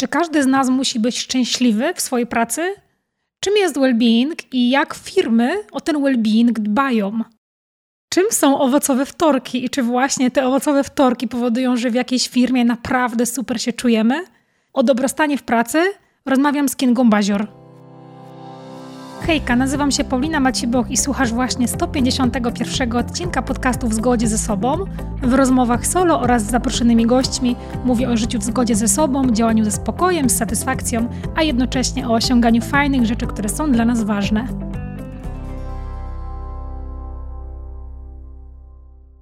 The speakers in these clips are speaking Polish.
Czy każdy z nas musi być szczęśliwy w swojej pracy? Czym jest well-being i jak firmy o ten well-being dbają? Czym są owocowe wtorki i czy właśnie te owocowe wtorki powodują, że w jakiejś firmie naprawdę super się czujemy? O dobrostanie w pracy rozmawiam z Kingą Bazior. Hejka, nazywam się Paulina Maciboch i słuchasz właśnie 151 odcinka podcastu W zgodzie ze sobą. W rozmowach solo oraz z zaproszonymi gośćmi mówię o życiu w zgodzie ze sobą, działaniu ze spokojem, z satysfakcją, a jednocześnie o osiąganiu fajnych rzeczy, które są dla nas ważne.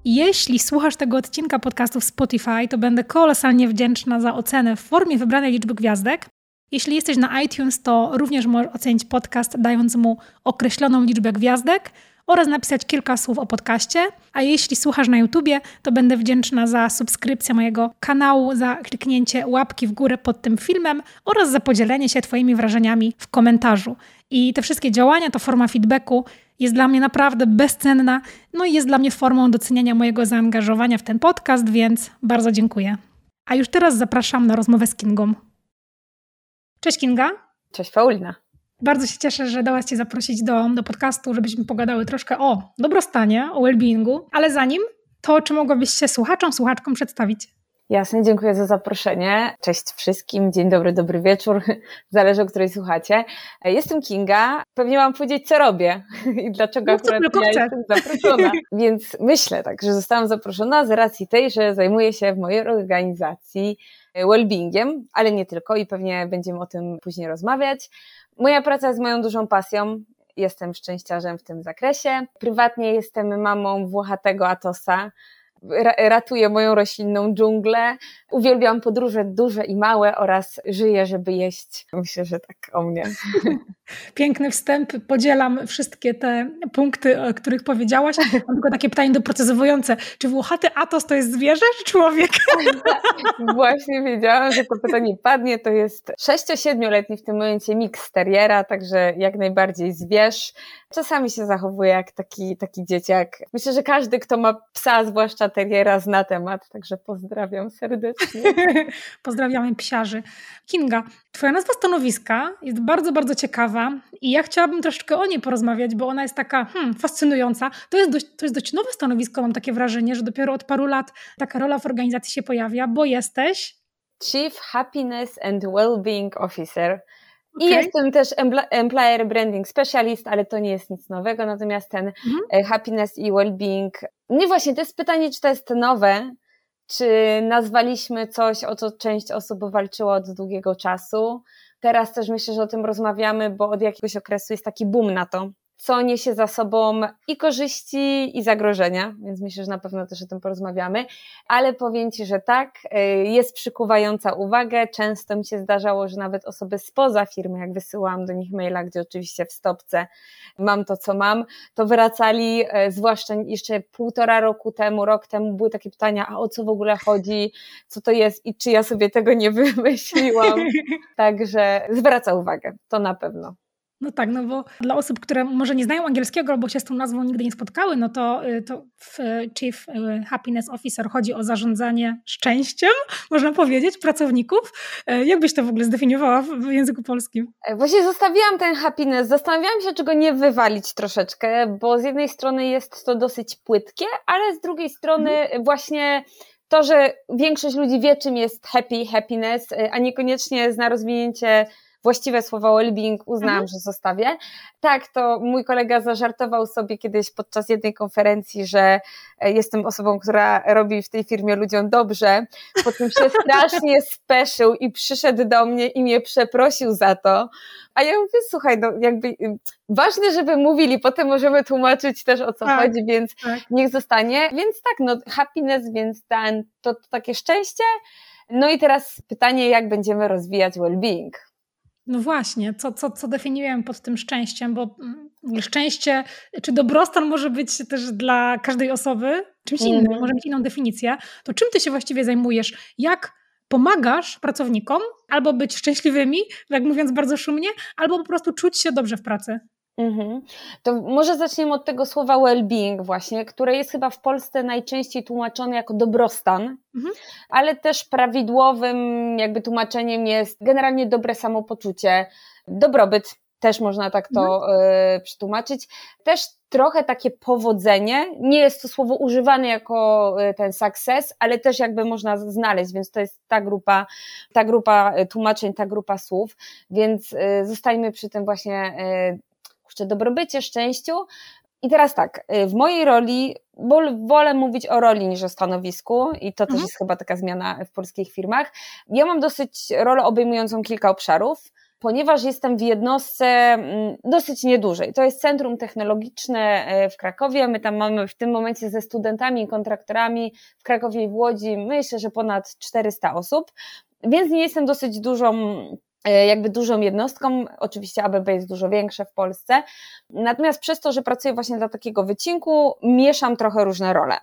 Jeśli słuchasz tego odcinka podcastu w Spotify, to będę kolosalnie wdzięczna za ocenę w formie wybranej liczby gwiazdek. Jeśli jesteś na iTunes, to również możesz ocenić podcast, dając mu określoną liczbę gwiazdek oraz napisać kilka słów o podcaście. A jeśli słuchasz na YouTubie, to będę wdzięczna za subskrypcję mojego kanału, za kliknięcie łapki w górę pod tym filmem oraz za podzielenie się Twoimi wrażeniami w komentarzu. I te wszystkie działania to forma feedbacku jest dla mnie naprawdę bezcenna, no i jest dla mnie formą doceniania mojego zaangażowania w ten podcast, więc bardzo dziękuję. A już teraz zapraszam na rozmowę z Kingą. Cześć Kinga. Cześć Paulina. Bardzo się cieszę, że dałaś Cię zaprosić do, do podcastu, żebyśmy pogadały troszkę o dobrostanie, o well-beingu, ale zanim, to czy mogłabyś się słuchaczom, słuchaczkom przedstawić? Jasne, dziękuję za zaproszenie. Cześć wszystkim, dzień dobry, dobry wieczór, zależy o której słuchacie. Jestem Kinga, pewnie mam powiedzieć, co robię i dlaczego no, akurat ja jestem zaproszona. Więc myślę tak, że zostałam zaproszona z racji tej, że zajmuję się w mojej organizacji well-beingiem, ale nie tylko i pewnie będziemy o tym później rozmawiać. Moja praca jest moją dużą pasją. Jestem szczęściarzem w tym zakresie. Prywatnie jestem mamą włochatego Atosa, ratuje moją roślinną dżunglę. Uwielbiam podróże duże i małe oraz żyję, żeby jeść. Myślę, że tak o mnie. Piękny wstęp. Podzielam wszystkie te punkty, o których powiedziałaś. Mam tylko takie pytanie doprecyzowujące. Czy włochaty atos to jest zwierzę czy człowiek? Właśnie wiedziałam, że to pytanie padnie. To jest 6-7-letni w tym momencie mix terriera, także jak najbardziej zwierz. Czasami się zachowuje jak taki, taki dzieciak. Myślę, że każdy, kto ma psa, zwłaszcza terriera, zna temat, także pozdrawiam serdecznie. Pozdrawiamy psiarzy. Kinga, twoja nazwa stanowiska jest bardzo, bardzo ciekawa i ja chciałabym troszeczkę o niej porozmawiać, bo ona jest taka hmm, fascynująca. To jest, dość, to jest dość nowe stanowisko, mam takie wrażenie, że dopiero od paru lat taka rola w organizacji się pojawia, bo jesteś... Chief Happiness and Wellbeing Officer. Okay. I jestem też Employer Branding Specialist, ale to nie jest nic nowego, natomiast ten mhm. E, happiness i well-being. Nie właśnie, to jest pytanie, czy to jest nowe, czy nazwaliśmy coś, o co część osób walczyła od długiego czasu. Teraz też myślę, że o tym rozmawiamy, bo od jakiegoś okresu jest taki boom na to, co niesie za sobą i korzyści, i zagrożenia, więc myślę, że na pewno też o tym porozmawiamy. Ale powiem Ci, że tak, y, jest przykuwająca uwagę. Często mi się zdarzało, że nawet osoby spoza firmy, jak wysyłałam do nich maila, gdzie oczywiście w stopce mam to, co mam, to wracali, y, zwłaszcza jeszcze półtora roku temu, rok temu, były takie pytania, a o co w ogóle chodzi, co to jest i czy ja sobie tego nie wymyśliłam. Także zwraca uwagę, to na pewno. No tak, no bo dla osób, które może nie znają angielskiego albo się z tą nazwą nigdy nie spotkały, no to, y, to w y, Chief y, Happiness Officer chodzi o zarządzanie szczęściem, można powiedzieć, pracowników. Jak byś to w ogóle zdefiniowała w języku polskim? E, właśnie zostawiłam ten happiness, zastanawiałam się, czego nie wywalić troszeczkę, bo z jednej strony jest to dosyć płytkie, ale z drugiej strony mhm. właśnie to, że większość ludzi wie, czym jest happy, happiness, a niekoniecznie zna rozwinięcie właściwe słowo well-being uznałam, mhm. że zostawię. Tak, to mój kolega zażartował sobie kiedyś podczas jednej konferencji, że e, jestem osobą, która robi w tej firmie ludziom dobrze, po czym się strasznie speszył i przyszedł do mnie i mnie przeprosił za to. A ja mówię, słuchaj, no jakby ważne, żeby mówili, potem możemy tłumaczyć też o co tak, chodzi, więc tak. niech zostanie. Więc tak, no happiness, więc ten, to, to takie szczęście. No i teraz pytanie, jak będziemy rozwijać well-being. No właśnie, co, co, co definiujemy pod tym szczęściem, bo mm, szczęście czy dobrostan może być też dla każdej osoby czymś innym, mm. może mieć inną definicję. To czym ty się właściwie zajmujesz? Jak pomagasz pracownikom albo być szczęśliwymi, jak mówiąc bardzo szumnie, albo po prostu czuć się dobrze w pracy? Mhm. To może zaczniemy od tego słowa well-being właśnie, które jest chyba w Polsce najczęściej tłumaczone jako dobrostan, mhm. ale też prawidłowym jakby tłumaczeniem jest generalnie dobre samopoczucie, dobrobyt, też można tak to mhm. y, przetłumaczyć. Też trochę takie powodzenie. Nie jest to słowo używane jako e, ten success, ale też jakby można znaleźć, więc to jest ta grupa, ta grupa tłumaczeń, ta grupa słów, więc zostańmy przy tym właśnie jeszcze dobrobycie, szczęściu. I teraz tak, y, w mojej roli, bo wolę mówić o roli niż o stanowisku, i to mhm. też jest chyba taka zmiana w polskich firmach. Ja mam dosyć rolę obejmującą kilka obszarów, ponieważ jestem w jednostce mm, dosyć niedużej. To jest Centrum Technologiczne y, w Krakowie. My tam mamy w tym momencie ze studentami i kontraktorami w Krakowie i w Łodzi, myślę, że ponad 400 osób. Więc nie jestem dosyć dużą E, jakby dużą jednostką. Oczywiście ABB jest dużo większe w Polsce. Natomiast przez to, że pracuję właśnie dla takiego wycinku, mieszam trochę różne role.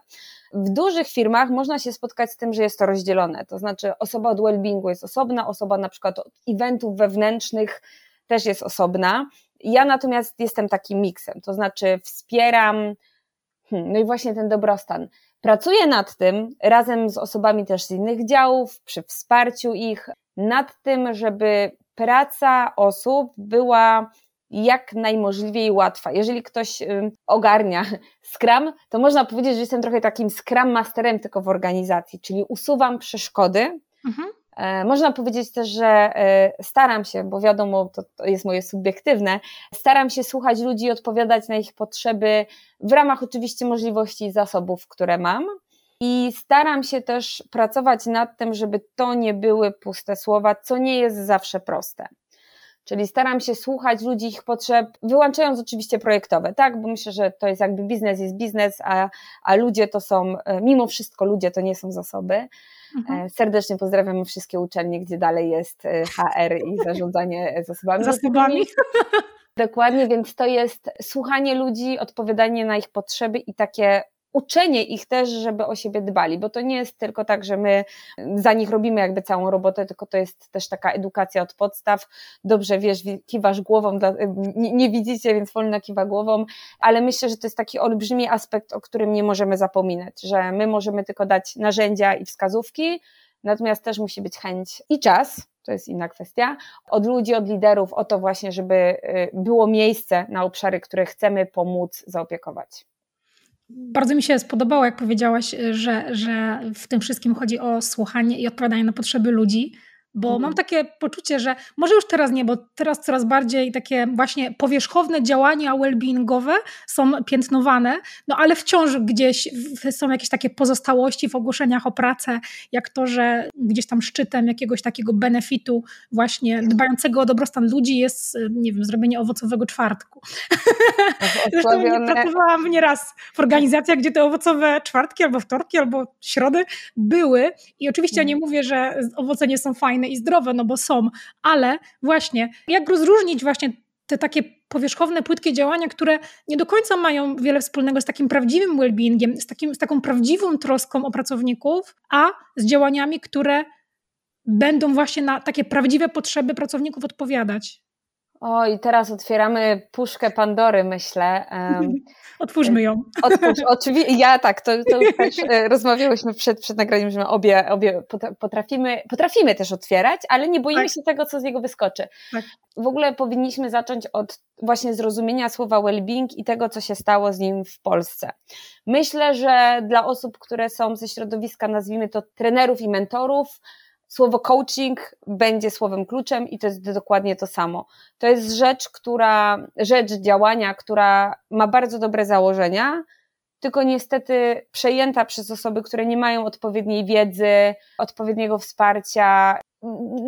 W dużych firmach można się spotkać z tym, że jest to rozdzielone. To znaczy, osoba od wellbeingu jest osobna, osoba na przykład od eventów wewnętrznych też jest osobna. Ja natomiast jestem takim miksem, to znaczy wspieram, hmm, no i właśnie ten dobrostan. Pracuję nad tym razem z osobami też z innych działów, przy wsparciu ich, nad tym, żeby praca osób była jak najmożliwiej łatwa. Jeżeli ktoś ogarnia Scrum, to można powiedzieć, że jestem trochę takim Scrum Masterem tylko w organizacji, czyli usuwam przeszkody. Mhm. E, można powiedzieć też, że e, staram się, bo wiadomo, to, to jest moje subiektywne, staram się słuchać ludzi i odpowiadać na ich potrzeby w ramach oczywiście możliwości i zasobów, które mam. I staram się też pracować nad tym, żeby to nie były puste słowa, co nie jest zawsze proste. Czyli staram się słuchać ludzi, ich potrzeb, wyłączając oczywiście projektowe, tak? Bo myślę, że to jest jakby biznes jest biznes, a, a ludzie to są, e, mimo wszystko ludzie to nie są zasoby. Mhm. E, serdecznie pozdrawiamy wszystkie uczelnie, gdzie dalej jest e, HR i zarządzanie zasobami. Zasobami. Dokładnie, więc to jest słuchanie ludzi, odpowiadanie na ich potrzeby i takie uczenie ich też, żeby o siebie dbali, bo to nie jest tylko tak, że my za nich robimy jakby całą robotę, tylko to jest też taka edukacja od podstaw. Dobrze wiesz, kiwasz głową, nie, nie widzicie, więc wolno kiwa głową, ale myślę, że to jest taki olbrzymi aspekt, o którym nie możemy zapominać, że my możemy tylko dać narzędzia i wskazówki, natomiast też musi być chęć i czas, to jest inna kwestia, od ludzi, od liderów, o to właśnie, żeby y, było miejsce na obszary, które chcemy pomóc zaopiekować. Bardzo mi się spodobało, jak powiedziałaś, że, że w tym wszystkim chodzi o słuchanie i odpowiadanie na potrzeby ludzi, bo mhm. mam takie poczucie, że może już teraz nie, bo teraz coraz bardziej takie właśnie powierzchowne działania well-beingowe są piętnowane, no ale wciąż gdzieś są jakieś takie pozostałości w ogłoszeniach o pracę, jak to, że gdzieś tam szczytem jakiegoś takiego benefitu właśnie dbającego o dobrostan ludzi jest, nie wiem, zrobienie owocowego czwartku. Zresztą nie pracowałam nieraz w organizacjach, gdzie te owocowe czwartki albo wtorki, albo środy były i oczywiście ja nie mhm. mówię, że owoce nie są fajne, i zdrowe, no bo są, ale właśnie jak rozróżnić właśnie te takie powierzchowne, płytkie działania, które nie do końca mają wiele wspólnego z takim prawdziwym well-beingiem, z, takim, z taką prawdziwą troską o pracowników, a z działaniami, które będą właśnie na takie prawdziwe potrzeby pracowników odpowiadać. O, i teraz otwieramy puszkę Pandory, myślę. Otwórzmy ją. Otwórz, oczywiście, ja tak, to, to też e, rozmawiałyśmy przed, przed nagraniem, że my obie, obie potrafimy, potrafimy też otwierać, ale nie boimy tak. się tego, co z niego wyskoczy. Tak. W ogóle powinniśmy zacząć od właśnie zrozumienia słowa well-being i tego, co się stało z nim w Polsce. Myślę, że dla osób, które są ze środowiska, nazwijmy to trenerów i mentorów, słowo coaching będzie słowem kluczem i to jest dokładnie to samo. To jest rzecz, która, rzecz działania, która ma bardzo dobre założenia, tylko niestety przejęta przez osoby, które nie mają odpowiedniej wiedzy, odpowiedniego wsparcia.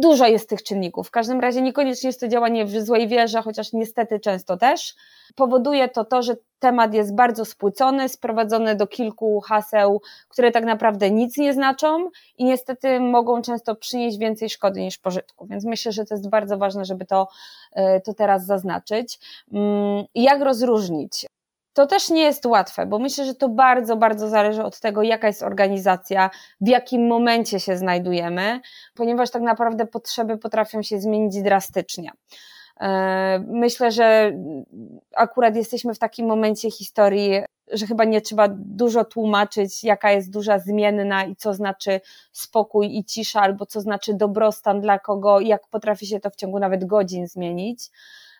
Dużo jest tych czynników. W każdym razie niekoniecznie jest to działanie w złej wierze, chociaż niestety często też. Powoduje to to, że temat jest bardzo spłycony, sprowadzony do kilku haseł, które tak naprawdę nic nie znaczą i niestety mogą często przynieść więcej szkody niż pożytku. Więc myślę, że to jest bardzo ważne, żeby to, e, to teraz zaznaczyć. Mm, jak rozróżnić? To też nie jest łatwe, bo myślę, że to bardzo, bardzo zależy od tego, jaka jest organizacja, w jakim momencie się znajdujemy, ponieważ tak naprawdę potrzeby potrafią się zmienić drastycznie. E, myślę, że akurat jesteśmy w takim momencie historii, że chyba nie trzeba dużo tłumaczyć, jaka jest duża zmienna i co znaczy spokój i cisza, albo co znaczy dobrostan dla kogo, jak potrafi się to w ciągu nawet godzin zmienić.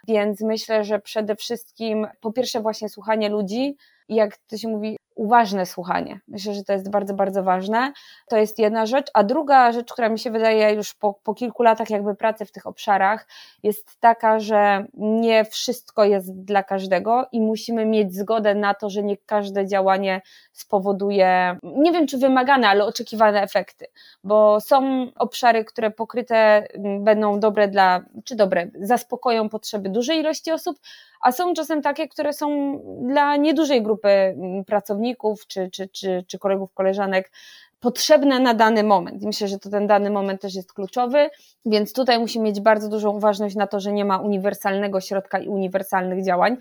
Więc myślę, że przede wszystkim po pierwsze właśnie słuchanie ludzi, i jak to się mówi, uważne słuchanie. Myślę, że to jest bardzo, bardzo ważne. To jest jedna rzecz. A druga rzecz, która mi się wydaje już po, po kilku latach jakby pracy w tych obszarach, jest taka, że nie wszystko jest dla każdego i musimy mieć zgodę na to, że nie każde działanie spowoduje, nie wiem czy wymagane, ale oczekiwane efekty. Bo są obszary, które pokryte będą dobre dla, czy dobre, zaspokoją potrzeby dużej ilości osób, a są czasem takie, które są dla niedużej grupy mm, pracowników czy, czy, czy, czy kolegów, koleżanek potrzebne na dany moment. Myślę, że to ten dany moment też jest kluczowy, więc tutaj musimy mieć bardzo dużą uważność na to, że nie ma uniwersalnego środka i uniwersalnych działań.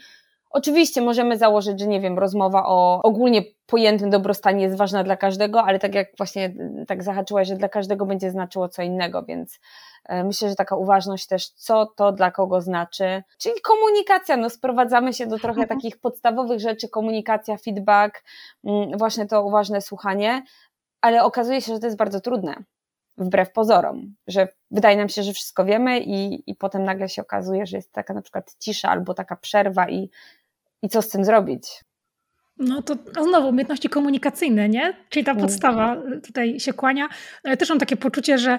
Oczywiście możemy założyć, że nie wiem, rozmowa o ogólnie pojętym dobrostanie jest ważna dla każdego, ale tak jak właśnie tak zahaczyłaś, że dla każdego będzie znaczyło co innego, więc e, myślę, że taka uważność też, co to dla kogo znaczy. Czyli komunikacja, no sprowadzamy się do trochę takich podstawowych rzeczy, komunikacja, feedback, mm, właśnie to uważne słuchanie, ale okazuje się, że to jest bardzo trudne wbrew pozorom, że wydaje nam się, że wszystko wiemy i, i potem nagle się okazuje, że jest taka na przykład cisza albo taka przerwa i, i co z tym zrobić. No to znowu umiejętności komunikacyjne, nie? Czyli ta mhm. podstawa tutaj się kłania. Ale też mam takie poczucie, że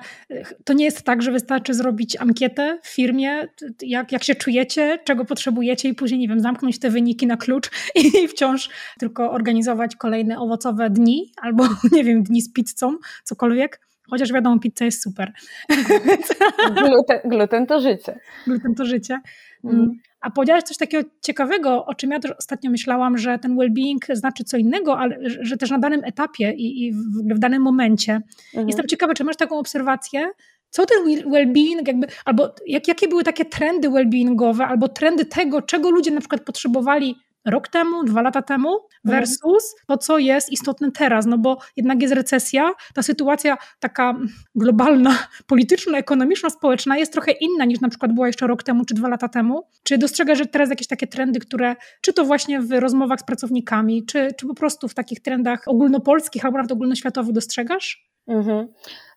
to nie jest tak, że wystarczy zrobić ankietę w firmie, jak, jak się czujecie, czego potrzebujecie i później, nie wiem, zamknąć te wyniki na klucz i wciąż tylko organizować kolejne owocowe dni albo, nie wiem, dni z pizzą, cokolwiek. Chociaż wiadomo, pizza jest super. gluten, gluten to życie. Gluten to życie. Mm. A powiedziałaś coś takiego ciekawego, o czym ja też ostatnio myślałam, że ten well-being znaczy co innego, ale że też na danym etapie i, i w, w, danym momencie. Mhm. Jestem ciekawa, czy masz taką obserwację, co ten well-being, jakby, albo jak, jakie były takie trendy well-beingowe, albo trendy tego, czego ludzie na przykład potrzebowali rok temu, dwa lata temu, mhm. versus to, co jest istotne teraz, no bo jednak jest recesja, ta sytuacja taka globalna, polityczna, ekonomiczna, społeczna jest trochę inna niż na przykład była jeszcze rok temu czy dwa lata temu. Czy dostrzegasz, że teraz jakieś takie trendy, które, czy to właśnie w rozmowach z pracownikami, czy, czy po prostu w takich trendach ogólnopolskich albo nawet ogólnoświatowych dostrzegasz? Mhm.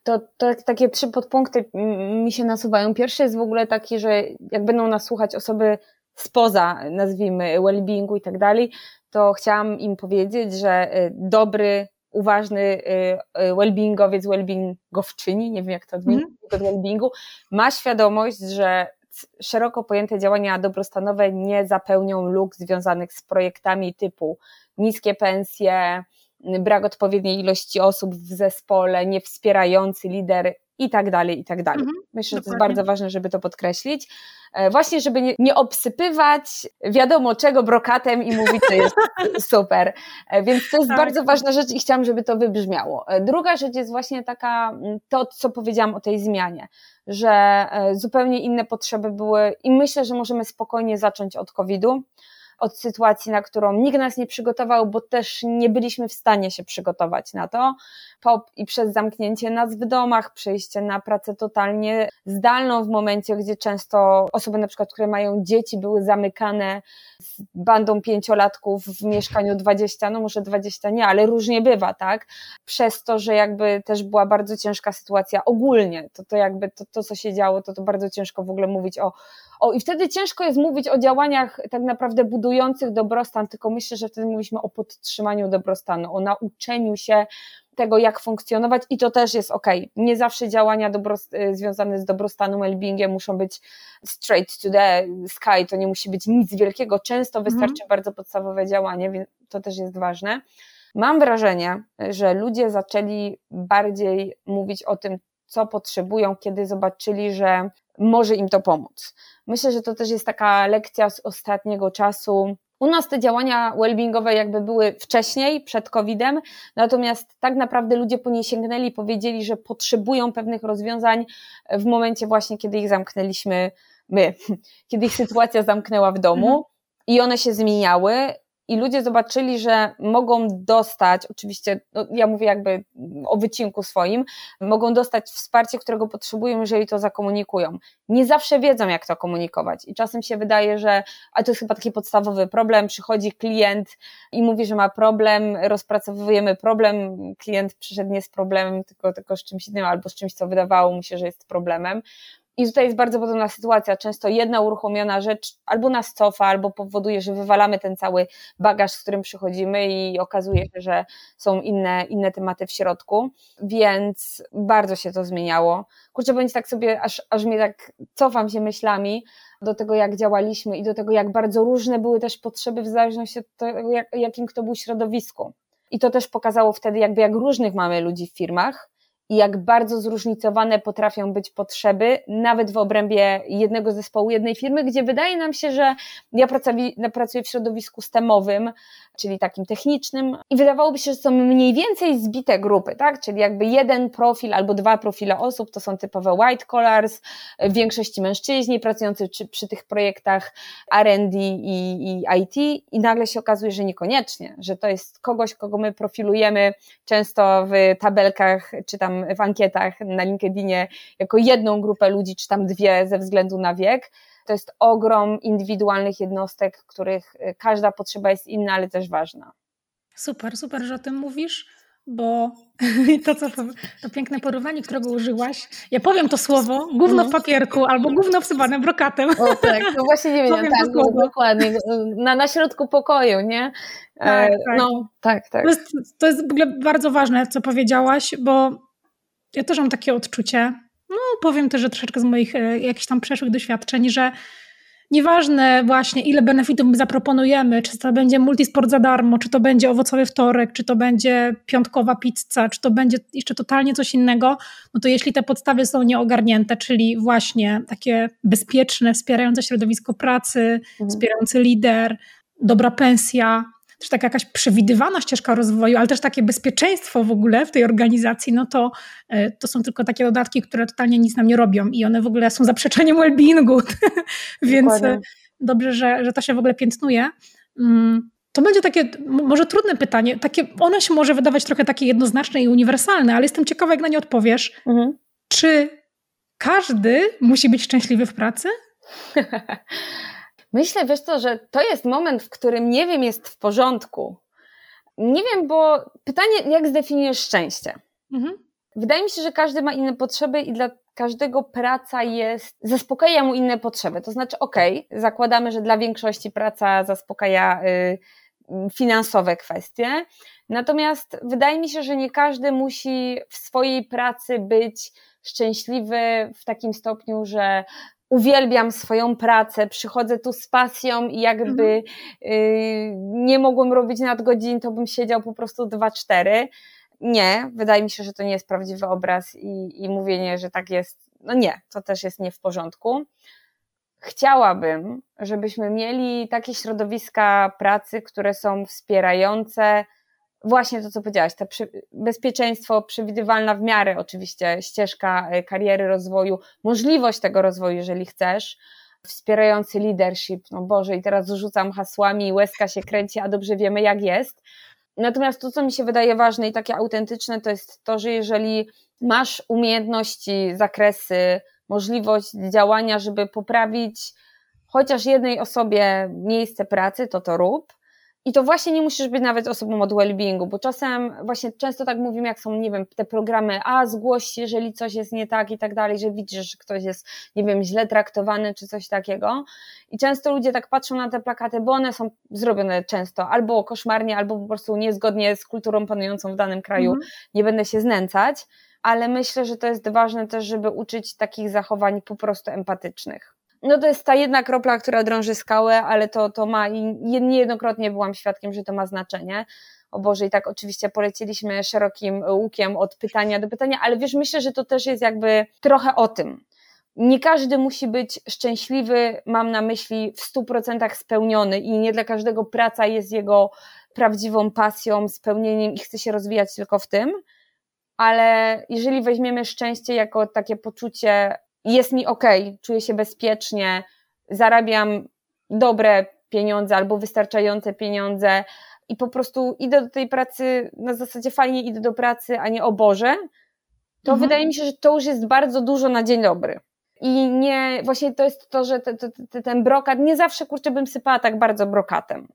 To, to takie trzy podpunkty mi się nasuwają. Pierwszy jest w ogóle taki, że jak będą nas słuchać osoby spoza, nazwijmy, well-beingu i tak dalej, to chciałam im powiedzieć, że y, dobry, uważny y, y, well-beingowiec, well-beingowczyni, nie wiem jak to odmienić, mm. well-beingu, ma świadomość, że szeroko pojęte działania dobrostanowe nie zapełnią luk związanych z projektami typu niskie pensje, brak odpowiedniej ilości osób w zespole, niewspierający lider i tak dalej, i tak dalej. Mhm, Myślę, że to jest bardzo ważne, żeby to podkreślić. E, właśnie, żeby nie, nie obsypywać wiadomo czego brokatem i mówić, że jest super. E, więc to jest tak. bardzo ważna rzecz i chciałam, żeby to wybrzmiało. E, druga rzecz jest właśnie taka, to co powiedziałam o tej zmianie, że zupełnie inne potrzeby były i myślę, że możemy spokojnie zacząć od COVID-u od sytuacji, na którą nikt nas nie przygotował, bo też nie byliśmy w stanie się przygotować na to. Po, I przez zamknięcie nas w domach, przejście na pracę totalnie zdalną w momencie, gdzie często osoby na przykład, które mają dzieci, były zamykane z bandą pięciolatków w mieszkaniu 20, no może 20 nie, ale różnie bywa, tak? Przez to, że jakby też była bardzo ciężka sytuacja ogólnie, to, to jakby to, to co się działo, to to bardzo ciężko w ogóle mówić o, o, I wtedy ciężko jest mówić o działaniach tak naprawdę budujących dobrostan, tylko myślę, że wtedy mówiliśmy o podtrzymaniu dobrostanu, o nauczeniu się tego, jak funkcjonować i to też jest ok. Nie zawsze działania y, związane z dobrostanem, well muszą być straight to the sky, to nie musi być nic wielkiego, często mhm. wystarczy bardzo podstawowe działanie, więc to też jest ważne. Mam wrażenie, że ludzie zaczęli bardziej mówić o tym, co potrzebują, kiedy zobaczyli, że może im to pomóc. Myślę, że to też jest taka lekcja z ostatniego czasu. U nas te działania wellbeingowe jakby były wcześniej, przed COVID-em, natomiast tak naprawdę ludzie po nie sięgnęli i powiedzieli, że potrzebują pewnych rozwiązań w momencie właśnie, kiedy ich zamknęliśmy my, kiedy ich sytuacja zamknęła w domu mhm. i one się zmieniały i ludzie zobaczyli, że mogą dostać, oczywiście, no ja mówię jakby o wycinku swoim, mogą dostać wsparcie, którego potrzebują, jeżeli to zakomunikują. Nie zawsze wiedzą, jak to komunikować i czasem się wydaje, że, a to jest chyba taki podstawowy problem, przychodzi klient i mówi, że ma problem, rozpracowujemy problem, klient przyszedł nie z problemem, tylko, tylko z czymś innym albo z czymś, co wydawało mu się, że jest problemem. I tutaj jest bardzo podobna sytuacja. Często jedna uruchomiona rzecz albo nas cofa, albo powoduje, że wywalamy ten cały bagaż, z którym przychodzimy i okazuje się, że są inne, inne tematy w środku. Więc bardzo się to zmieniało. Kurczę, będzie tak sobie, aż, aż mnie tak cofam się myślami do tego, jak działaliśmy i do tego, jak bardzo różne były też potrzeby w zależności od tego, jak, jakim kto był środowisku. I to też pokazało wtedy, jakby jak różnych mamy ludzi w firmach i jak bardzo zróżnicowane potrafią być potrzeby, nawet w obrębie jednego zespołu, jednej firmy, gdzie wydaje nam się, że ja pracuję w środowisku STEMowym, czyli takim technicznym, i wydawałoby się, że są mniej więcej zbite grupy, tak? Czyli jakby jeden profil albo dwa profile osób to są typowe white collars, w większości mężczyźni pracujący przy, przy tych projektach RD i, i IT, i nagle się okazuje, że niekoniecznie, że to jest kogoś, kogo my profilujemy często w tabelkach czy tam w ankietach na LinkedInie jako jedną grupę ludzi, czy tam dwie ze względu na wiek. To jest ogrom indywidualnych jednostek, których y, każda potrzeba jest inna, ale też ważna. Super, super, że o tym mówisz, bo to, co, to piękne porównanie, którego użyłaś, ja powiem to słowo, gówno w no. papierku albo gówno wsypane brokatem. O tak, no właśnie nie wiem, tak, no, dokładnie, na, na środku pokoju, nie? Tak, e, tak. No, tak, tak. To jest, to jest w ogóle bardzo ważne, co powiedziałaś, bo ja też mam takie odczucie, no powiem też, że troszeczkę z moich e, jakichś tam przeszłych doświadczeń, że nieważne właśnie ile benefitów my zaproponujemy, czy to będzie multisport za darmo, czy to będzie owocowy wtorek, czy to będzie piątkowa pizza, czy to będzie jeszcze totalnie coś innego, no to jeśli te podstawy są nieogarnięte, czyli właśnie takie bezpieczne, wspierające środowisko pracy, mhm. wspierający lider, dobra pensja, też taka jakaś przewidywana ścieżka rozwoju, ale też takie bezpieczeństwo w ogóle w tej organizacji, no to, e, to są tylko takie dodatki, które totalnie nic nam nie robią i one w ogóle są zaprzeczeniem well-beingu, więc e, dobrze, że, że to się w ogóle piętnuje. Mm, to będzie takie, może trudne pytanie, takie, ono się może wydawać trochę takie jednoznaczne i uniwersalne, ale jestem ciekawa, jak na nie odpowiesz. Mhm. Czy każdy musi być szczęśliwy w pracy? Myślę, wiesz to, że to jest moment, w którym nie wiem, jest w porządku. Nie wiem, bo pytanie, jak zdefiniujesz szczęście? Mhm. Wydaje mi się, że każdy ma inne potrzeby i dla każdego praca jest, zaspokaja mu inne potrzeby. To znaczy, okej, okay, zakładamy, że dla większości praca zaspokaja y, finansowe kwestie. Natomiast wydaje mi się, że nie każdy musi w swojej pracy być szczęśliwy w takim stopniu, że uwielbiam swoją pracę, przychodzę tu z pasją i jakby mhm. y, nie mogłem robić nadgodzin, to bym siedział po prostu 2-4. Nie, wydaje mi się, że to nie jest prawdziwy obraz i, i mówienie, że tak jest, no nie, to też jest nie w porządku. Chciałabym, żebyśmy mieli takie środowiska pracy, które są wspierające, właśnie to, co powiedziałaś, to bezpieczeństwo, przewidywalna w miarę oczywiście ścieżka e, kariery, rozwoju, możliwość tego rozwoju, jeżeli chcesz, wspierający leadership, no Boże, i teraz rzucam hasłami, łezka się kręci, a dobrze wiemy, jak jest. Natomiast to, co mi się wydaje ważne i takie autentyczne, to jest to, że jeżeli masz umiejętności, zakresy, możliwość działania, żeby poprawić chociaż jednej osobie miejsce pracy, to to rób i to właśnie nie musisz być nawet osobą od well-beingu, bo czasem właśnie często tak mówimy, jak są, nie wiem, te programy, a zgłoś się, jeżeli coś jest nie tak i tak dalej, że widzisz, że ktoś jest, nie wiem, źle traktowany czy coś takiego. I często ludzie tak patrzą na te plakaty, bo one są zrobione często albo koszmarnie, albo po prostu niezgodnie z kulturą panującą w danym kraju. Mhm. Nie będę się znęcać, ale myślę, że to jest ważne też, żeby uczyć takich zachowań po prostu empatycznych no to jest ta jedna kropla, która drąży skałę, ale to, to ma i niejednokrotnie byłam świadkiem, że to ma znaczenie. O Boże, i tak oczywiście poleciliśmy szerokim łukiem od pytania do pytania, ale wiesz, myślę, że to też jest jakby trochę o tym. Nie każdy musi być szczęśliwy, mam na myśli w stu procentach spełniony i nie dla każdego praca jest jego prawdziwą pasją, spełnieniem i chce się rozwijać tylko w tym, ale jeżeli weźmiemy szczęście jako takie poczucie jest mi ok, czuję się bezpiecznie, zarabiam dobre pieniądze albo wystarczające pieniądze i po prostu idę do tej pracy na zasadzie fajnie idę do pracy, a nie o Boże, to mhm. wydaje mi się, że to już jest bardzo dużo na dzień dobry. I nie, właśnie to jest to, że te, te, ten brokat, nie zawsze kurczę bym sypała tak bardzo brokatem.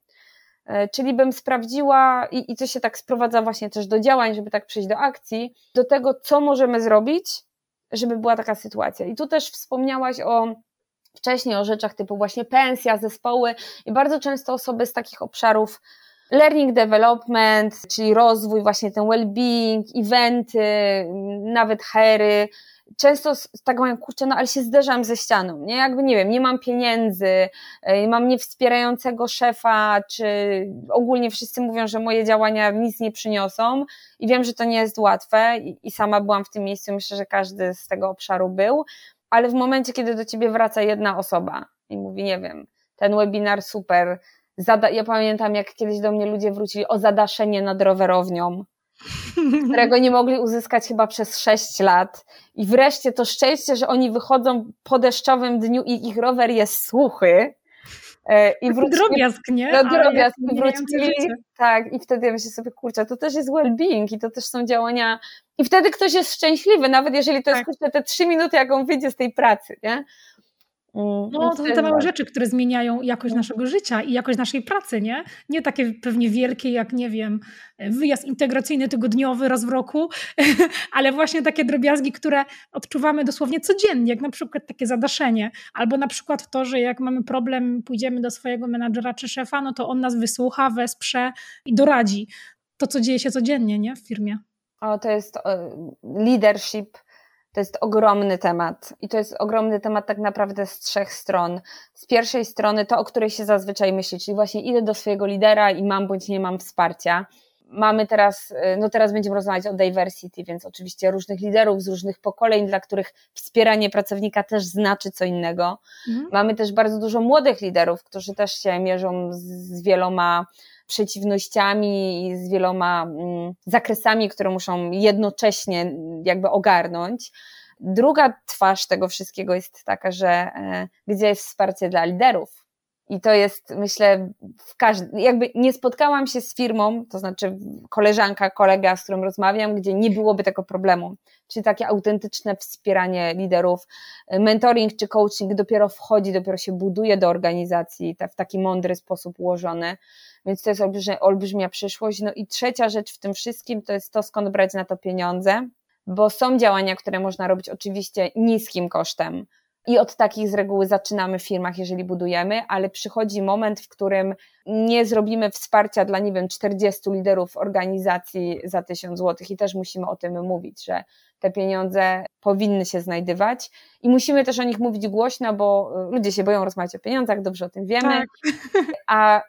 E, czyli bym sprawdziła, i, i to się tak sprowadza właśnie też do działań, żeby tak przejść do akcji, do tego, co możemy zrobić, żeby była taka sytuacja. I tu też wspomniałaś o wcześniej o rzeczach typu właśnie pensja, zespoły i bardzo często osoby z takich obszarów learning development, czyli rozwój, właśnie ten well-being, eventy, nawet hery, często tak mają, kurczę, no ale się zderzam ze ścianą, nie? Jakby, nie wiem, nie mam pieniędzy, e, mam niewspierającego szefa, czy ogólnie wszyscy mówią, że moje działania nic nie przyniosą i wiem, że to nie jest łatwe i, i sama byłam w tym miejscu, myślę, że każdy z tego obszaru był, ale w momencie, kiedy do ciebie wraca jedna osoba i mówi, nie wiem, ten webinar super, zada, ja pamiętam, jak kiedyś do mnie ludzie wrócili o zadaszenie nad rowerownią, którego nie mogli uzyskać chyba przez 6 lat. I wreszcie to szczęście, że oni wychodzą po deszczowym dniu i ich rower jest suchy. E, I wrócili, drobiazg, nie? No, drobiazg. I wrócili, tak, i wtedy ja myślę sobie, kurczę, to też jest well-being i to też są działania. I wtedy ktoś jest szczęśliwy, nawet jeżeli to tak. jest kurczę, te trzy minuty, jak on wyjdzie z tej pracy, nie? Mm, no, to są te małe rzeczy, które zmieniają jakość no. naszego życia i jakość naszej pracy, nie? Nie takie pewnie wielkie, jak nie wiem, wyjazd integracyjny tygodniowy raz w roku, ale właśnie takie drobiazgi, które odczuwamy dosłownie codziennie, jak na przykład takie zadaszenie, albo na przykład to, że jak mamy problem, pójdziemy do swojego menadżera czy szefa, no to on nas wysłucha, wesprze i doradzi. To, co dzieje się codziennie, nie? W firmie. O, to jest leadership to jest ogromny temat i to jest ogromny temat tak naprawdę z trzech stron. Z pierwszej strony to, o której się zazwyczaj myśli, czyli właśnie idę do swojego lidera i mam bądź nie mam wsparcia. Mamy teraz, y, no teraz będziemy rozmawiać o diversity, więc oczywiście różnych liderów z różnych pokoleń, dla których wspieranie pracownika też znaczy co innego. Mhm. Mamy też bardzo dużo młodych liderów, którzy też się mierzą z, z wieloma przeciwnościami i z wieloma mm, zakresami, które muszą jednocześnie jakby ogarnąć. Druga twarz tego wszystkiego jest taka, że e, gdzie jest wsparcie dla liderów, i to jest, myślę, w każdym, jakby nie spotkałam się z firmą, to znaczy koleżanka, kolega, z którym rozmawiam, gdzie nie byłoby tego problemu. Czyli takie autentyczne wspieranie liderów. Mentoring czy coaching dopiero wchodzi, dopiero się buduje do organizacji w taki mądry sposób ułożony. Więc to jest olbrzymia przyszłość. No i trzecia rzecz w tym wszystkim to jest to, skąd brać na to pieniądze, bo są działania, które można robić oczywiście niskim kosztem i od takich z reguły zaczynamy w firmach, jeżeli budujemy, ale przychodzi moment, w którym nie zrobimy wsparcia dla, nie wiem, 40 liderów organizacji za 1000 zł i też musimy o tym mówić, że te pieniądze powinny się znajdywać. I musimy też o nich mówić głośno, bo ludzie się boją rozmawiać o pieniądzach, dobrze o tym wiemy, tak. a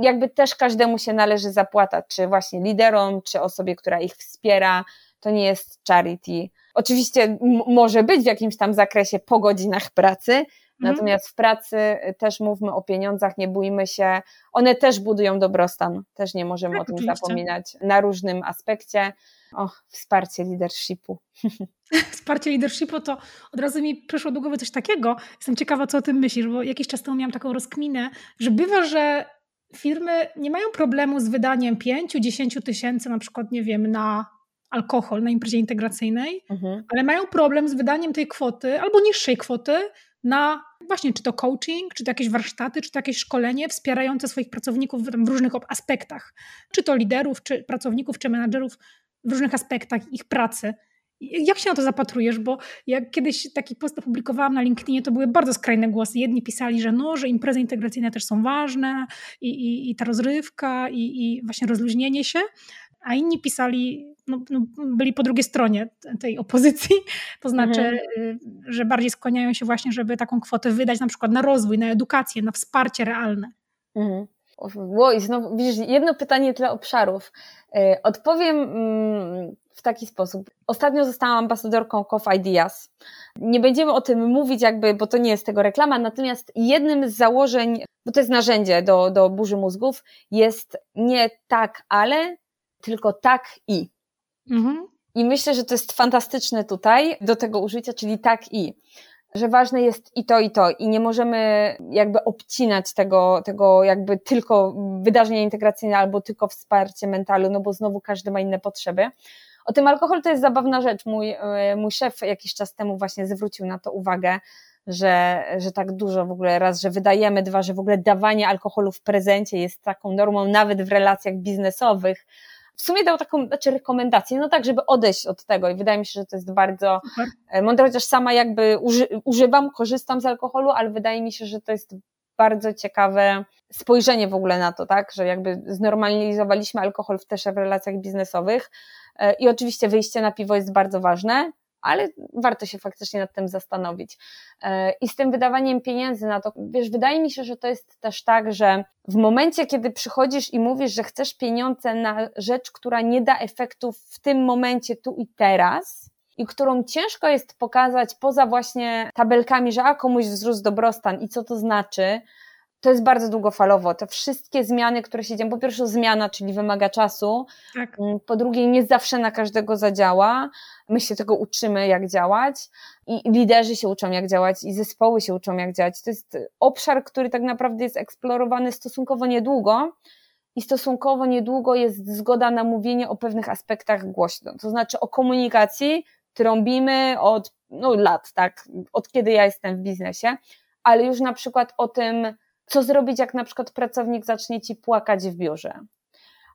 jakby też każdemu się należy zapłata, czy właśnie liderom, czy osobie, która ich wspiera, to nie jest charity, Oczywiście może być w jakimś tam zakresie po godzinach pracy, mhm. Natomiast w pracy też mówmy o pieniądzach, nie bójmy się. One też budują dobrostan, też nie możemy tak, o tym oczywiście. zapominać na różnym aspekcie. O, wsparcie leadershipu. Wsparcie leadershipu to od razu mi przyszło do głowy coś takiego. Jestem ciekawa, co o tym myślisz, bo jakiś czas temu miałam taką rozkminę, że bywa, że firmy nie mają problemu z wydaniem 5-10 tysięcy na przykład, nie wiem, na alkohol na imprezie integracyjnej, mhm. ale mają problem z wydaniem tej kwoty albo niższej kwoty na właśnie czy to coaching, czy to jakieś warsztaty, czy to jakieś szkolenie wspierające swoich pracowników w, różnych aspektach, czy to liderów, czy pracowników, czy menadżerów w różnych aspektach ich pracy. Jak się na to zapatrujesz? Bo jak kiedyś taki post opublikowałam na LinkedInie, to były bardzo skrajne głosy. Jedni pisali, że no, że imprezy integracyjne też są ważne i, i, i ta rozrywka i, i właśnie rozluźnienie się, a inni pisali, no, no, byli po drugiej stronie tej opozycji, to znaczy, mhm. Y, że bardziej skłaniają się właśnie, żeby taką kwotę wydać na przykład na rozwój, na edukację, na wsparcie realne. Mhm. Oj, znowu, widzisz, jedno pytanie, tyle obszarów. Y, odpowiem mm, w taki sposób. Ostatnio zostałam ambasadorką Cof Ideas. Nie będziemy o tym mówić jakby, bo to nie jest tego reklama, natomiast jednym z założeń, bo to jest narzędzie do, do burzy mózgów, jest nie tak, ale, tylko tak i. Mhm. I myślę, że to jest fantastyczne tutaj do tego użycia, czyli tak i. że ważne jest i to, i to, i nie możemy jakby obcinać tego, tego jakby tylko wydarzenia integracyjne albo tylko wsparcie mentalu, no bo znowu każdy ma inne potrzeby. O tym alkohol to jest zabawna rzecz. Mój, e, mój szef jakiś czas temu właśnie zwrócił na to uwagę, że, że tak dużo w ogóle raz, że wydajemy, dwa, że w ogóle dawanie alkoholu w prezencie jest taką normą nawet w relacjach biznesowych. W sumie dał taką, znaczy rekomendację, no tak, żeby odejść od tego i wydaje mi się, że to jest bardzo Super. E, mądre, chociaż sama jakby uży, używam, korzystam z alkoholu, ale wydaje mi się, że to jest bardzo ciekawe spojrzenie w ogóle na to, tak, że jakby znormalizowaliśmy alkohol też w relacjach biznesowych e, i oczywiście wyjście na piwo jest bardzo ważne, ale warto się faktycznie nad tym zastanowić. E, I z tym wydawaniem pieniędzy na to, wiesz, wydaje mi się, że to jest też tak, że w momencie, kiedy przychodzisz i mówisz, że chcesz pieniądze na rzecz, która nie da efektów w tym momencie, tu i teraz, i którą ciężko jest pokazać poza właśnie tabelkami, że a komuś wzrósł dobrostan i co to znaczy, to jest bardzo długofalowo. Te wszystkie zmiany, które się dzieją, po pierwsze zmiana, czyli wymaga czasu, tak. Mm, po drugie nie zawsze na każdego zadziała, my się tego uczymy, jak działać i liderzy się uczą, jak działać i zespoły się uczą, jak działać. To jest obszar, który tak naprawdę jest eksplorowany stosunkowo niedługo i stosunkowo niedługo jest zgoda na mówienie o pewnych aspektach głośno, to znaczy o komunikacji trąbimy od no, lat, tak, od kiedy ja jestem w biznesie, ale już na przykład o tym, co zrobić, jak na przykład pracownik zacznie ci płakać w biurze,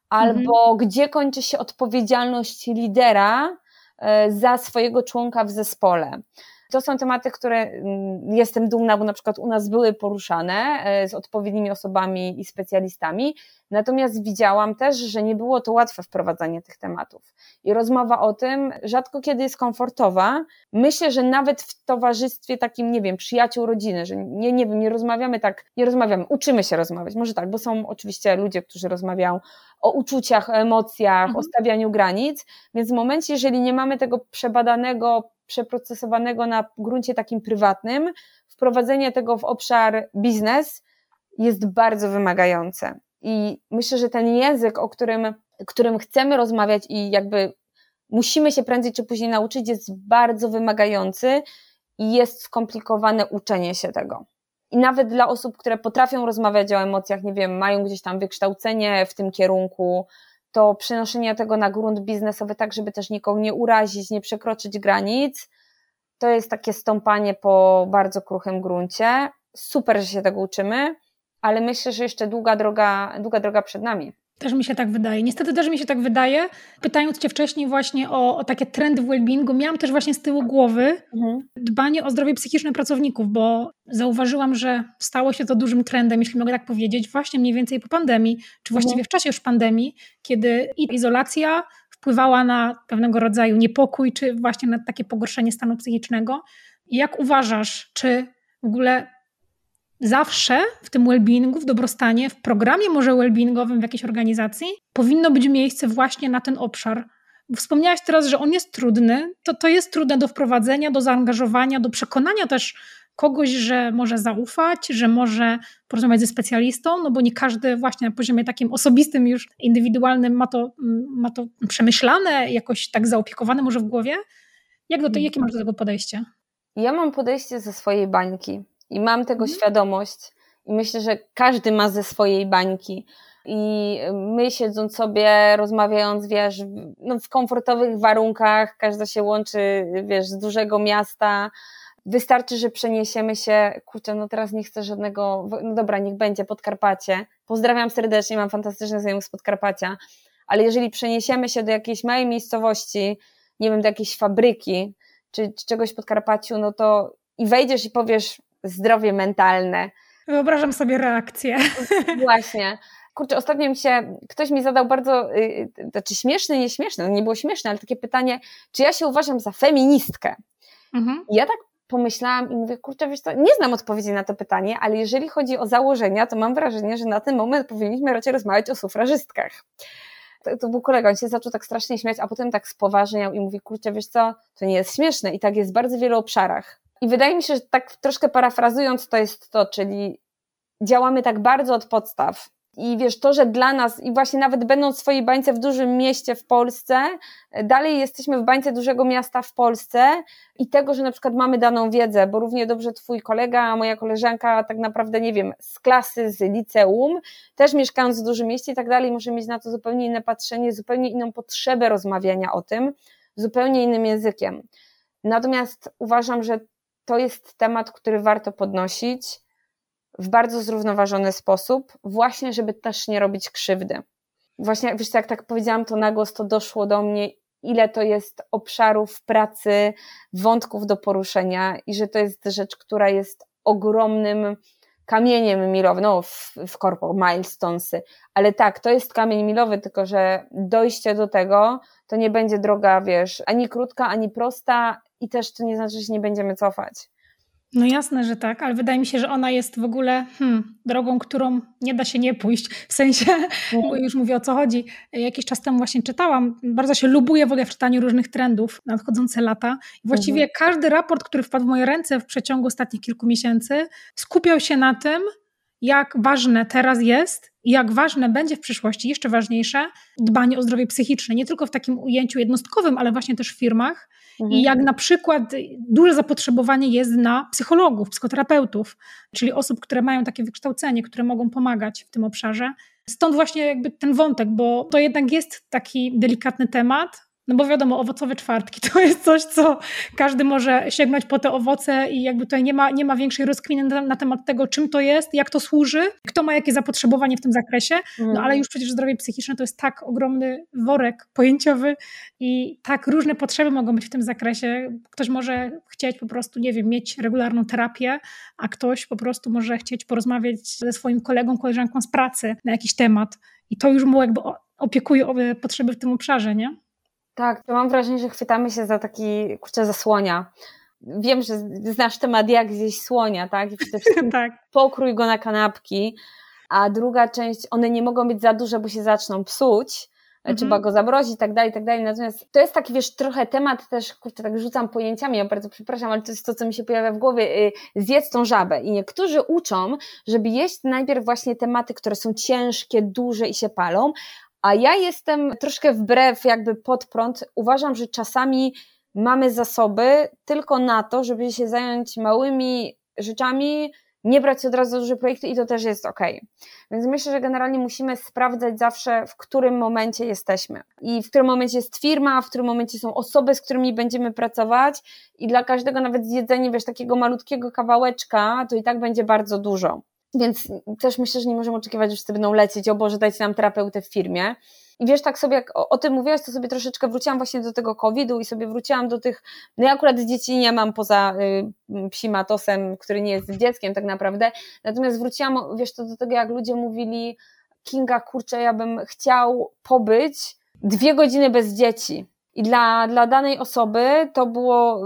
albo mhm. gdzie kończy się odpowiedzialność lidera e, za swojego członka w zespole. To są tematy, które mm, jestem dumna, bo na przykład u nas były poruszane e, z odpowiednimi osobami i specjalistami, natomiast widziałam też, że nie było to łatwe wprowadzanie tych tematów. I rozmowa o tym rzadko kiedy jest komfortowa. Myślę, że nawet w towarzystwie takim, nie wiem, przyjaciół rodziny, że nie, nie wiem, nie rozmawiamy tak, nie rozmawiamy, uczymy się rozmawiać, może tak, bo są oczywiście ludzie, którzy rozmawiają o uczuciach, o emocjach, mhm. o stawianiu granic, więc w momencie, jeżeli nie mamy tego przebadanego, przeprocesowanego na gruncie takim prywatnym, wprowadzenie tego w obszar biznes jest bardzo wymagające. I myślę, że ten język, o którym, którym chcemy rozmawiać i jakby musimy się prędzej czy później nauczyć, jest bardzo wymagający i jest skomplikowane uczenie się tego. I nawet dla osób, które potrafią rozmawiać o emocjach, nie wiem, mają gdzieś tam wykształcenie w tym kierunku, to przenoszenie tego na grunt biznesowy, tak żeby też nikogo nie urazić, nie przekroczyć granic, to jest takie stąpanie po bardzo kruchym gruncie. Super, że się tego uczymy, ale myślę, że jeszcze długa droga, długa droga przed nami. Też mi się tak wydaje. Niestety też mi się tak wydaje. Pytając Cię wcześniej właśnie o, o takie trendy w wellbeingu, miałam też właśnie z tyłu głowy mhm. dbanie o zdrowie psychiczne pracowników, bo zauważyłam, że stało się to dużym trendem, jeśli mogę tak powiedzieć, właśnie mniej więcej po pandemii, czy właściwie mhm. w czasie już pandemii, kiedy izolacja wpływała na pewnego rodzaju niepokój, czy właśnie na takie pogorszenie stanu psychicznego. Jak uważasz, czy w ogóle zawsze w tym well-beingu, w dobrostanie, w programie może well-beingowym w jakiejś organizacji powinno być miejsce właśnie na ten obszar. Wspomniałaś teraz, że on jest trudny, to, to jest trudne do wprowadzenia, do zaangażowania, do przekonania też kogoś, że może zaufać, że może porozmawiać ze specjalistą, no bo nie każdy właśnie na poziomie takim osobistym, już indywidualnym ma to, ma to przemyślane, jakoś tak zaopiekowane może w głowie. Jak do tej, jakie masz do tego podejście? Ja mam podejście ze swojej bańki i mam tego mhm. świadomość i myślę, że każdy ma ze swojej bańki. I my siedząc sobie, rozmawiając, wiesz, no w komfortowych warunkach, każda się łączy, wiesz, z dużego miasta, wystarczy, że przeniesiemy się, kurczę, no teraz nie chcę żadnego, no dobra, niech będzie Podkarpacie. Pozdrawiam serdecznie, mam fantastyczne znajomych z Podkarpacia, ale jeżeli przeniesiemy się do jakiejś małej miejscowości, nie wiem, do jakiejś fabryki, czy, czy czegoś w Podkarpaciu, no to i wejdziesz i powiesz zdrowie mentalne. Wyobrażam sobie reakcję. Właśnie. Kurczę, ostatnio mi się, ktoś mi zadał bardzo, yy, znaczy śmieszne, nieśmieszne, no nie było śmieszne, ale takie pytanie, czy ja się uważam za feministkę? Mhm. I ja tak pomyślałam i mówię, kurczę, wiesz co, nie znam odpowiedzi na to pytanie, ale jeżeli chodzi o założenia, to mam wrażenie, że na ten moment powinniśmy raczej rozmawiać o sufrażystkach. To, to był kolega, on się zaczął tak strasznie śmiać, a potem tak spoważniał i mówi, kurczę, wiesz co, to nie jest śmieszne i tak jest w bardzo wielu obszarach. I wydaje mi się, że tak troszkę parafrazując to jest to, czyli działamy tak bardzo od podstaw, I wiesz, to, że dla nas, i właśnie nawet będąc w swojej bańce w dużym mieście w Polsce, dalej jesteśmy w bańce dużego miasta w Polsce i tego, że na przykład mamy daną wiedzę, bo równie dobrze twój kolega, moja koleżanka, tak naprawdę, nie wiem, z klasy, z liceum, też mieszkając w dużym mieście i tak dalej, może mieć na to zupełnie inne patrzenie, zupełnie inną potrzebę rozmawiania o tym, zupełnie innym językiem. Natomiast uważam, że to jest temat, który warto podnosić w bardzo zrównoważony sposób, właśnie żeby też nie robić krzywdy. Właśnie, wiesz, jak tak powiedziałam to na głos, to doszło do mnie, ile to jest obszarów pracy, wątków do poruszenia i że to jest rzecz, która jest ogromnym kamieniem milowym, no w, w korpo, milestonsy, ale tak, to jest kamień milowy, tylko że dojście do tego to nie będzie droga, wiesz, ani krótka, ani prosta i też to nie znaczy, że nie będziemy cofać. No jasne, że tak, ale wydaje mi się, że ona jest w ogóle hmm, drogą, którą nie da się nie pójść. W sensie, bo już mówię o co chodzi. Jakiś czas temu właśnie czytałam, bardzo się lubuję w ogóle w czytaniu różnych trendów na nadchodzące lata. I właściwie mhm. każdy raport, który wpadł w moje ręce w przeciągu ostatnich kilku miesięcy, skupiał się na tym, jak ważne teraz jest i jak ważne będzie w przyszłości, jeszcze ważniejsze, dbanie o zdrowie psychiczne, nie tylko w takim ujęciu jednostkowym, ale właśnie też w firmach. Mhm. I jak na przykład duże zapotrzebowanie jest na psychologów, psychoterapeutów, czyli osób, które mają takie wykształcenie, które mogą pomagać w tym obszarze. Stąd właśnie jakby ten wątek, bo to jednak jest taki delikatny temat, no bo wiadomo, owocowe czwartki to jest coś, co każdy może sięgnąć po te owoce i jakby tutaj nie ma, nie ma większej rozkminy na, na temat tego, czym to jest, jak to służy, kto ma jakie zapotrzebowanie w tym zakresie, no mhm. ale już przecież zdrowie psychiczne to jest tak ogromny worek pojęciowy i tak różne potrzeby mogą być w tym zakresie. Ktoś może chcieć po prostu, nie wiem, mieć regularną terapię, a ktoś po prostu może chcieć porozmawiać ze swoim kolegą, koleżanką z pracy na jakiś temat i to już mu jakby opiekuje o potrzeby w tym obszarze, nie? Tak, to mam wrażenie, że chwytamy się za taki, kurczę, za słonia. Wiem, że znasz temat, jak zjeść słonia, tak? I przede wszystkim tak. pokrój go na kanapki, a druga część, one nie mogą być za duże, bo się zaczną psuć, mhm. trzeba go zamrozić i tak dalej, i tak dalej. Natomiast to jest taki, wiesz, trochę temat też, kurczę, tak rzucam pojęciami, ja bardzo przepraszam, ale to jest to, co mi się pojawia w głowie, y, zjedz tą żabę. I niektórzy uczą, żeby jeść najpierw właśnie tematy, które są ciężkie, duże i się palą, a ja jestem troszkę wbrew, jakby pod prąd. Uważam, że czasami mamy zasoby tylko na to, żeby się zająć małymi rzeczami, nie brać od razu duże projekty i to też jest ok. Więc myślę, że generalnie musimy sprawdzać zawsze, w którym momencie jesteśmy i w którym momencie jest firma, w którym momencie są osoby, z którymi będziemy pracować i dla każdego nawet zjedzenie, wiesz, takiego malutkiego kawałeczka, to i tak będzie bardzo dużo. Więc też myślę, że nie możemy oczekiwać, że wszyscy będą lecieć, o Boże, dajcie nam terapeutę w firmie. I wiesz, tak sobie jak o, o, tym mówiłaś, to sobie troszeczkę wróciłam właśnie do tego COVID-u i sobie wróciłam do tych, no ja akurat dzieci nie mam poza y, który nie jest dzieckiem tak naprawdę, natomiast wróciłam, wiesz, to do tego jak ludzie mówili, Kinga, kurczę, ja bym chciał pobyć dwie godziny bez dzieci. I dla, dla danej osoby to było,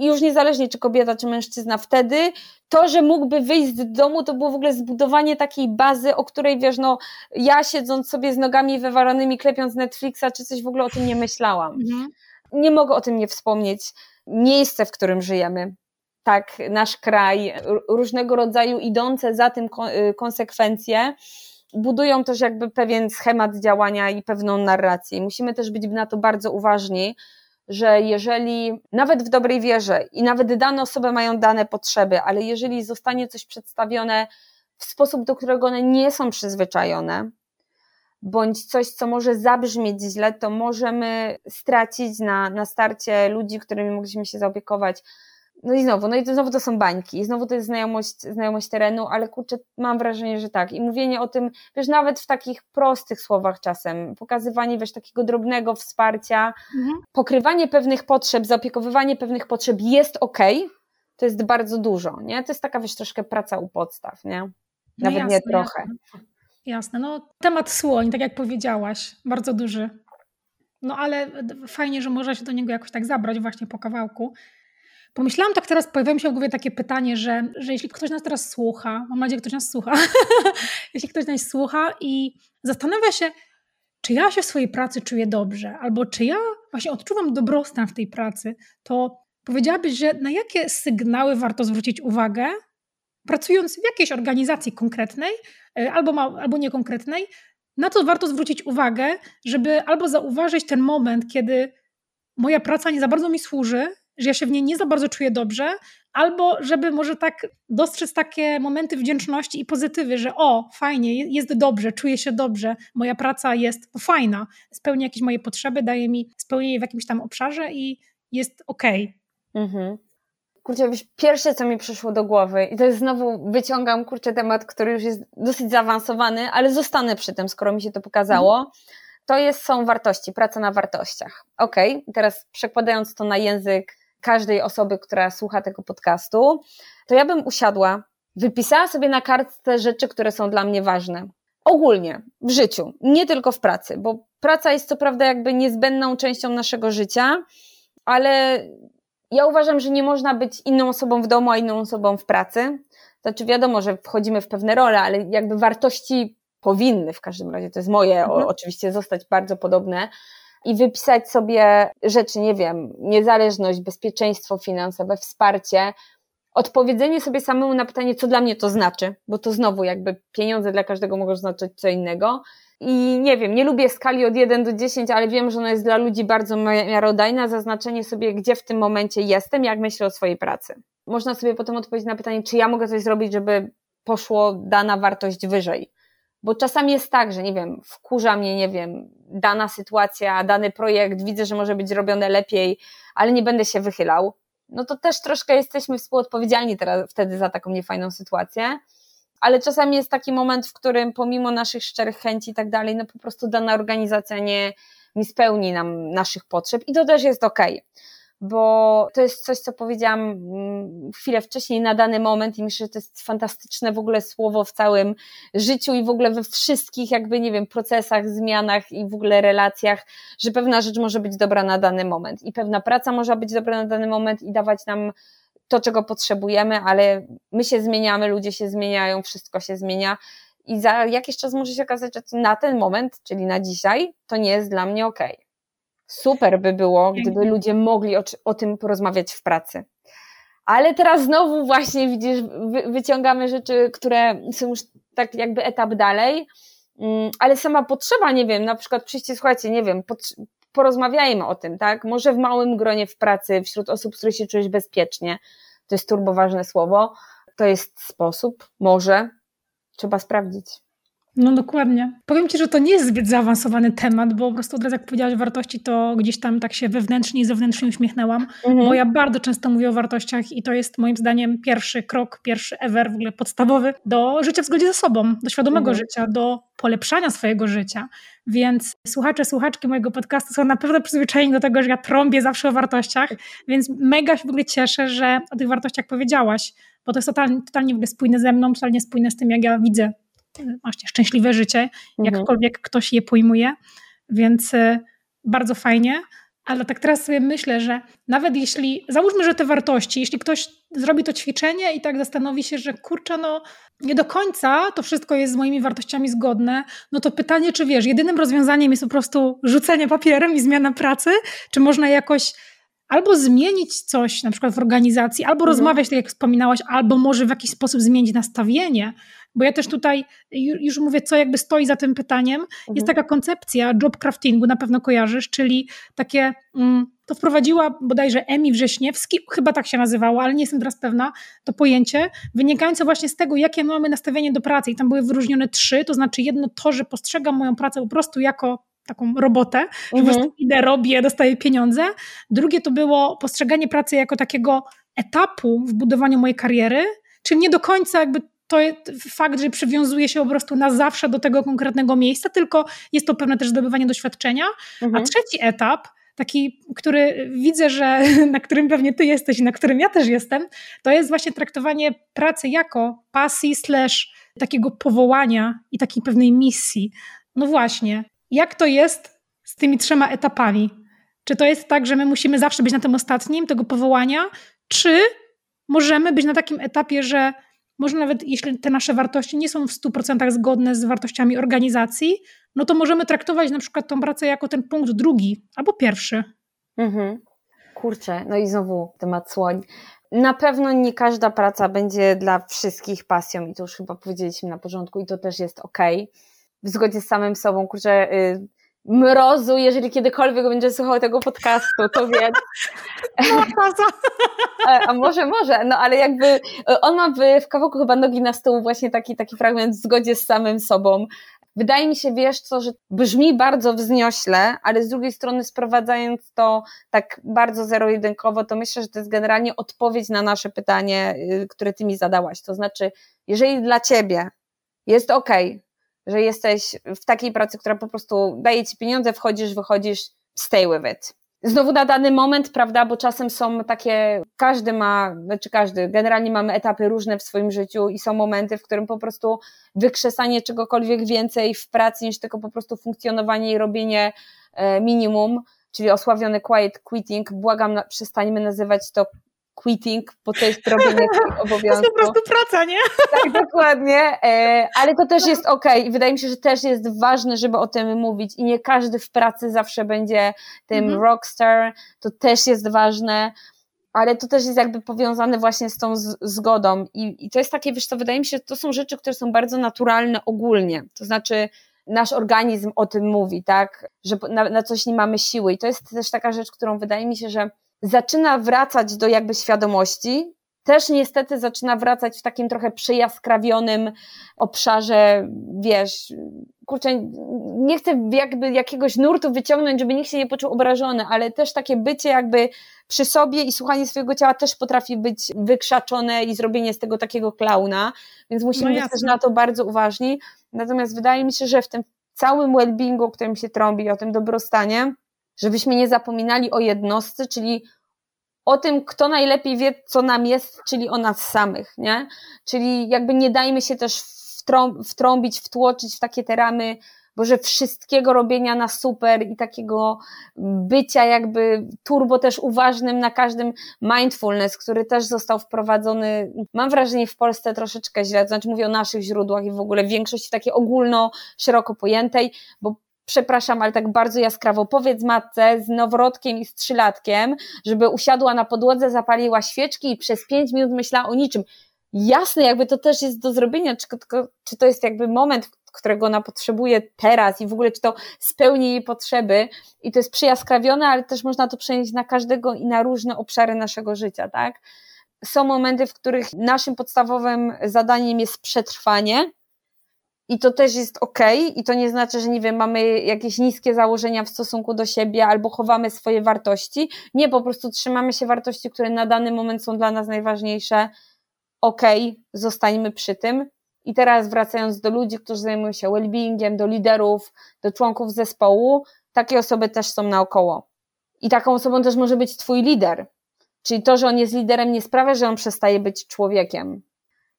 już niezależnie czy kobieta, czy mężczyzna, wtedy to, że mógłby wyjść z domu, to było w ogóle zbudowanie takiej bazy, o której wiesz, no ja siedząc sobie z nogami wywaranymi, klepiąc Netflixa, czy coś w ogóle o tym nie myślałam. Mhm. Nie mogę o tym nie wspomnieć. Miejsce, w którym żyjemy, tak, nasz kraj, różnego rodzaju idące za tym y, konsekwencje, budują też jakby pewien schemat działania i pewną narrację. Musimy też być na to bardzo uważni, że jeżeli nawet w dobrej wierze i nawet dane osoby mają dane potrzeby, ale jeżeli zostanie coś przedstawione w sposób, do którego one nie są przyzwyczajone, bądź coś, co może zabrzmieć źle, to możemy stracić na, na starcie ludzi, którymi mogliśmy się zaopiekować, no i znowu, no i to, znowu to są bańki, i znowu to jest znajomość, znajomość terenu, ale kurczę, mam wrażenie, że tak. I mówienie o tym, wiesz, nawet w takich prostych słowach czasem, pokazywanie, wiesz, takiego drobnego wsparcia, mhm. pokrywanie pewnych potrzeb, zaopiekowywanie pewnych potrzeb jest ok, to jest bardzo dużo, nie? To jest taka, wiesz, troszkę praca u podstaw, nie? No nawet no jasne, nie trochę. Jasne. jasne, no temat słoń, tak jak powiedziałaś, bardzo duży. No ale fajnie, że można się do niego jakoś tak zabrać właśnie po kawałku. Pomyślałam tak teraz, pojawiło się w głowie takie pytanie, że, że jeśli ktoś nas teraz słucha, mam nadzieję, że ktoś nas słucha, jeśli ktoś nas słucha i zastanawia się, czy ja się w swojej pracy czuję dobrze, albo czy ja właśnie odczuwam dobrostan w tej pracy, to powiedziałabyś, że na jakie sygnały warto zwrócić uwagę, pracując w jakiejś organizacji konkretnej e, albo, ma, albo niekonkretnej, na to warto zwrócić uwagę, żeby albo zauważyć ten moment, kiedy moja praca nie za bardzo mi służy, że ja się w niej nie za bardzo czuję dobrze, albo żeby może tak dostrzec takie momenty wdzięczności i pozytywy, że o, fajnie, jest dobrze, czuję się dobrze, moja praca jest fajna, spełnia jakieś moje potrzeby, daje mi spełnienie w jakimś tam obszarze i jest okej. Okay. Mhm. Kurczę, pierwsze, co mi przyszło do głowy, i to jest znowu, wyciągam, kurczę, temat, który już jest dosyć zaawansowany, ale zostanę przy tym, skoro mi się to pokazało. Mhm. To jest, są wartości, praca na wartościach. Okej, okay, teraz przekładając to na język każdej osoby, która słucha tego podcastu, to ja bym usiadła, wypisała sobie na kartce rzeczy, które są dla mnie ważne. Ogólnie w życiu, nie tylko w pracy, bo praca jest co prawda jakby niezbędną częścią naszego życia, ale ja uważam, że nie można być inną osobą w domu, a inną osobą w pracy. Znaczy wiadomo, że wchodzimy w pewne role, ale jakby wartości powinny w każdym razie, to jest moje mhm. o, oczywiście, zostać bardzo podobne i wypisać sobie rzeczy, nie wiem, niezależność, bezpieczeństwo finansowe, wsparcie, odpowiedzenie sobie samemu na pytanie, co dla mnie to znaczy, bo to znowu jakby pieniądze dla każdego mogą znaczyć co innego. I nie wiem, nie lubię skali od 1 do 10, ale wiem, że ona jest dla ludzi bardzo miarodajna, zaznaczenie sobie, gdzie w tym momencie jestem, jak myślę o swojej pracy. Można sobie potem odpowiedzieć na pytanie, czy ja mogę coś zrobić, żeby poszło dana wartość wyżej. Bo czasami jest tak, że nie wiem, wkurza mnie, nie wiem, dana sytuacja, dany projekt, widzę, że może być zrobione lepiej, ale nie będę się wychylał. No to też troszkę jesteśmy współodpowiedzialni teraz wtedy za taką niefajną sytuację. Ale czasami jest taki moment, w którym pomimo naszych szczerych chęci i tak dalej, no po prostu dana organizacja nie, nie spełni nam naszych potrzeb i to też jest okej. Okay bo to jest coś, co powiedziałam mm, chwilę wcześniej na dany moment i myślę, że to jest fantastyczne w ogóle słowo w całym życiu i w ogóle we wszystkich jakby, nie wiem, procesach, zmianach i w ogóle relacjach, że pewna rzecz może być dobra na dany moment i pewna praca może być dobra na dany moment i dawać nam to, czego potrzebujemy, ale my się zmieniamy, ludzie się zmieniają, wszystko się zmienia i za jakiś czas może się okazać, że na ten moment, czyli na dzisiaj, to nie jest dla mnie okej. Okay Super by było, gdyby ludzie mogli o, o tym porozmawiać w pracy. Ale teraz znowu właśnie widzisz, wy, wyciągamy rzeczy, które są już tak jakby etap dalej, mm, ale sama potrzeba, nie wiem, na przykład przyjście, słuchajcie, nie wiem, porozmawiajmy o tym, tak? Może w małym gronie w pracy, wśród osób, z których się czujesz bezpiecznie, to jest turboważne słowo, to jest sposób, może, trzeba sprawdzić. No dokładnie. Powiem Ci, że to nie jest zbyt zaawansowany temat, bo po prostu od razu jak powiedziałaś wartości, to gdzieś tam tak się wewnętrznie i zewnętrznie uśmiechnęłam, mhm. bo ja bardzo często mówię o wartościach i to jest moim zdaniem pierwszy krok, pierwszy ever, w ogóle podstawowy do życia w zgodzie ze sobą, do świadomego mhm. życia, do polepszania swojego życia. Więc słuchacze, słuchaczki mojego podcastu są naprawdę przyzwyczajeni do tego, że ja trąbię zawsze o wartościach, więc mega się w ogóle cieszę, że o tych wartościach powiedziałaś, bo to jest totalnie, totalnie w ogóle spójne ze mną, totalnie spójne z tym, jak ja widzę właśnie szczęśliwe życie, mhm. jakkolwiek ktoś je pojmuje, więc y, bardzo fajnie. Ale tak teraz sobie myślę, że nawet jeśli, załóżmy, że te wartości, jeśli ktoś zrobi to ćwiczenie i tak zastanowi się, że kurczę, no nie do końca to wszystko jest z moimi wartościami zgodne, no to pytanie, czy wiesz, jedynym rozwiązaniem jest po prostu rzucenie papierem i zmiana pracy, czy można jakoś albo zmienić coś na przykład w organizacji, albo mhm. rozmawiać, tak jak wspominałaś, albo może w jakiś sposób zmienić nastawienie, bo ja też tutaj już mówię, co jakby stoi za tym pytaniem. Mhm. Jest taka koncepcja job craftingu, na pewno kojarzysz, czyli takie, mm, to wprowadziła bodajże Emi Wrześniewski, chyba tak się nazywała, ale nie jestem teraz pewna, to pojęcie, wynikające właśnie z tego, jakie mamy nastawienie do pracy i tam były wyróżnione trzy, to znaczy jedno to, że postrzegam moją pracę po prostu jako taką robotę, że mhm. po prostu idę, robię, dostaję pieniądze. Drugie to było postrzeganie pracy jako takiego etapu w budowaniu mojej kariery, czyli nie do końca jakby to fakt, że przywiązuje się po prostu na zawsze do tego konkretnego miejsca, tylko jest to pewne też zdobywanie doświadczenia. Mhm. A trzeci etap, taki, który widzę, że na którym pewnie ty jesteś i na którym ja też jestem, to jest właśnie traktowanie pracy jako pasji slash takiego powołania i takiej pewnej misji. No właśnie, jak to jest z tymi trzema etapami? Czy to jest tak, że my musimy zawsze być na tym ostatnim, tego powołania, czy możemy być na takim etapie, że może nawet jeśli te nasze wartości nie są w 100% zgodne z wartościami organizacji, no to możemy traktować na przykład tą pracę jako ten punkt drugi albo pierwszy. Mhm. Kurczę, no i znowu temat słoń. na pewno nie każda praca będzie dla wszystkich pasją i to już chyba powiedzieliśmy na początku i to też jest ok. W zgodzie z samym sobą, kurczę, y, mrozu, jeżeli kiedykolwiek będzie słuchał tego podcastu, to wie. A, może, może, no ale jakby y, on ma w, w kawałku chyba nogi na stół właśnie taki, taki fragment w zgodzie z samym sobą. Wydaje mi się, wiesz co, że brzmi bardzo wzniośle, ale z drugiej strony sprowadzając to tak bardzo zero-jedynkowo, to myślę, że to jest generalnie odpowiedź na nasze pytanie, y, które ty mi zadałaś. To znaczy, jeżeli dla ciebie jest ok, że jesteś w takiej pracy, która po prostu daje ci pieniądze, wchodzisz, wychodzisz, stay with it. Znowu na dany moment, prawda, bo czasem są takie, każdy ma, znaczy każdy, generalnie mamy etapy różne w swoim życiu i są momenty, w którym po prostu wykrzesanie czegokolwiek więcej w pracy niż tylko po prostu funkcjonowanie i robienie e, minimum, czyli osławiony quiet quitting, błagam, przestańmy nazywać to quitting, bo to jest robienie obowiązków. To jest po prostu praca, nie? Tak, dokładnie, e, ale to też jest ok i wydaje mi się, że też jest ważne, żeby o tym mówić. I nie każdy w pracy zawsze będzie tym mhm. rockstar, to też jest ważne, ale to też jest jakby powiązane właśnie z tą zgodą. I, i to jest takie, wiesz co, wydaje mi się, że to są rzeczy, które są bardzo naturalne ogólnie, to znaczy nasz organizm o tym mówi, tak, że na, na coś nie mamy siły. I to jest też taka rzecz, którą wydaje mi się, że zaczyna wracać do jakby świadomości, też niestety zaczyna wracać w takim trochę przyjaskrawionym obszarze, wiesz, kurczę, nie chcę jakby jakiegoś nurtu wyciągnąć, żeby nikt się nie poczuł obrażony, ale też takie bycie jakby przy sobie i słuchanie swojego ciała też potrafi być wykrzaczone i zrobienie z tego takiego klauna, więc musimy no być też na to bardzo uważni. Natomiast wydaje mi się, że w tym całym well-beingu, o którym się trąbi, o tym dobrostanie, żebyśmy nie zapominali o jednostce, czyli o tym, kto najlepiej wie, co nam jest, czyli o nas samych, nie? Czyli jakby nie dajmy się też wtrąbić, wtłoczyć w takie te ramy, bo że wszystkiego robienia na super i takiego bycia jakby turbo też uważnym na każdym mindfulness, który też został wprowadzony, mam wrażenie w Polsce troszeczkę źle, znaczy mówię o naszych źródłach i w ogóle większości takiej ogólno, szeroko pojętej, bo przepraszam, ale tak bardzo jaskrawo, powiedz matce z noworodkiem i z trzylatkiem, żeby usiadła na podłodze, zapaliła świeczki i przez pięć minut myślała o niczym. Jasne, jakby to też jest do zrobienia, czy, czy to jest jakby moment, którego ona potrzebuje teraz i w ogóle czy to spełni jej potrzeby i to jest przyjaskrawione, ale też można to przenieść na każdego i na różne obszary naszego życia, tak? Są momenty, w których naszym podstawowym zadaniem jest przetrwanie, i to też jest ok, i to nie znaczy, że nie wiem, mamy jakieś niskie założenia w stosunku do siebie albo chowamy swoje wartości. Nie, po prostu trzymamy się wartości, które na dany moment są dla nas najważniejsze. Ok, zostańmy przy tym. I teraz wracając do ludzi, którzy zajmują się well-beingiem, do liderów, do członków zespołu, takie osoby też są naokoło. I taką osobą też może być Twój lider. Czyli to, że on jest liderem, nie sprawia, że on przestaje być człowiekiem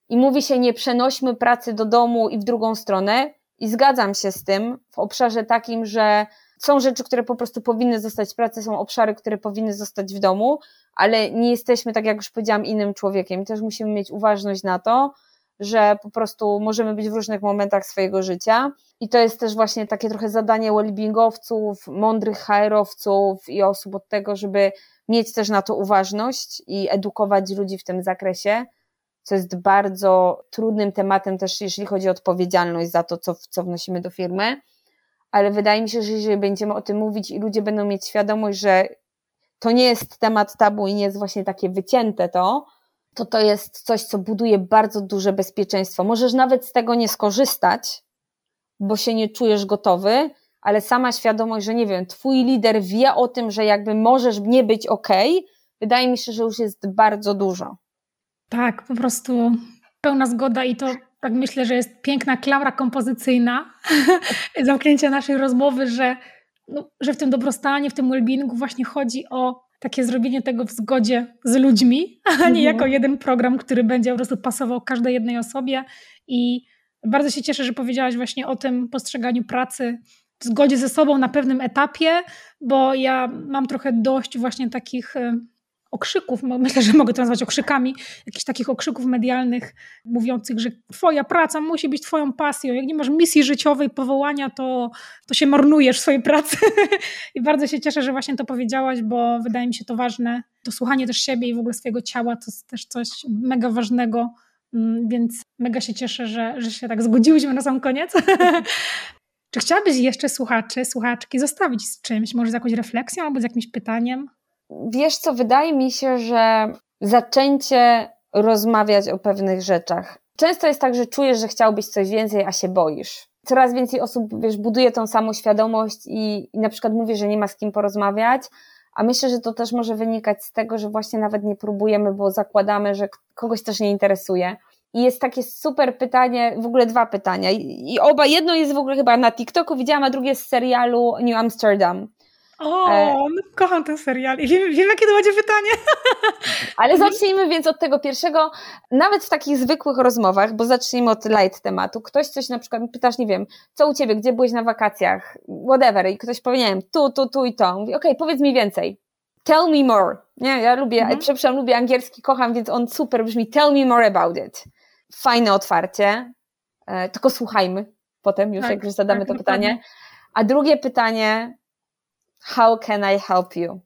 i mówi się nie przenośmy pracy do domu i w drugą stronę. I zgadzam się z tym w obszarze takim, że są rzeczy, które po prostu powinny zostać w pracy, są obszary, które powinny zostać w domu, ale nie jesteśmy, tak jak już powiedziałam, innym człowiekiem. Też musimy mieć uważność na to, że po prostu możemy być w różnych momentach swojego życia. I to jest też właśnie takie trochę zadanie wellbeingowców, mądrych HR-owców i osób od tego, żeby mieć też na to uważność i edukować ludzi w tym zakresie co jest bardzo trudnym tematem też, jeśli chodzi o odpowiedzialność za to, co, co wnosimy do firmy. Ale wydaje mi się, że jeżeli będziemy o tym mówić i ludzie będą mieć świadomość, że to nie jest temat tabu i nie jest właśnie takie wycięte to, to to jest coś, co buduje bardzo duże bezpieczeństwo. Możesz nawet z tego nie skorzystać, bo się nie czujesz gotowy, ale sama świadomość, że nie wiem, twój lider wie o tym, że jakby możesz nie być ok, wydaje mi się, że już jest bardzo dużo. Tak, po prostu pełna zgoda i to tak myślę, że jest piękna klamra kompozycyjna zamknięcia naszej rozmowy, że, no, że w tym dobrostanie, w tym well właśnie chodzi o takie zrobienie tego w zgodzie z ludźmi, a nie mhm. jako jeden program, który będzie po prostu pasował każdej jednej osobie i bardzo się cieszę, że powiedziałaś właśnie o tym postrzeganiu pracy w zgodzie ze sobą na pewnym etapie, bo ja mam trochę dość właśnie takich okrzyków, myślę, że mogę to nazwać okrzykami, jakichś takich okrzyków medialnych mówiących, że twoja praca musi być twoją pasją. Jak nie masz misji życiowej, powołania, to, to się marnujesz w swojej pracy. I bardzo się cieszę, że właśnie to powiedziałaś, bo wydaje mi się to ważne. To słuchanie też siebie i w ogóle swojego ciała to jest też coś mega ważnego, mm, więc mega się cieszę, że, że się tak zgodziłyśmy na sam koniec. Czy chciałabyś jeszcze słuchaczy, słuchaczki zostawić z czymś, może z jakąś refleksją albo z jakimś pytaniem? Wiesz co, wydaje mi się, że zaczęcie rozmawiać o pewnych rzeczach. Często jest tak, że czujesz, że chciałbyś coś więcej, a się boisz. Coraz więcej osób, wiesz, buduje tą samą świadomość i, i na przykład mówi, że nie ma z kim porozmawiać, a myślę, że to też może wynikać z tego, że właśnie nawet nie próbujemy, bo zakładamy, że kogoś też nie interesuje. I jest takie super pytanie, w ogóle dwa pytania. I oba, jedno jest w ogóle chyba na TikToku, widziałam, a drugie z serialu New Amsterdam. O, no, kocham ten serial i wiem, wiem, jakie to będzie pytanie. Ale zacznijmy więc od tego pierwszego, nawet w takich zwykłych rozmowach, bo zacznijmy od light tematu. Ktoś coś na przykład pytasz, nie wiem, co u ciebie, gdzie byłeś na wakacjach, whatever, i ktoś powie, nie wiem, tu, tu, tu i to. Mówi, okej, okay, powiedz mi więcej. Tell me more. Nie, ja lubię, mhm. przepraszam, lubię angielski, kocham, więc on super brzmi. Tell me more about it. Fajne otwarcie, e, tylko słuchajmy potem już, tak, jak już zadamy tak, to pytanie. A drugie pytanie, How can I help you?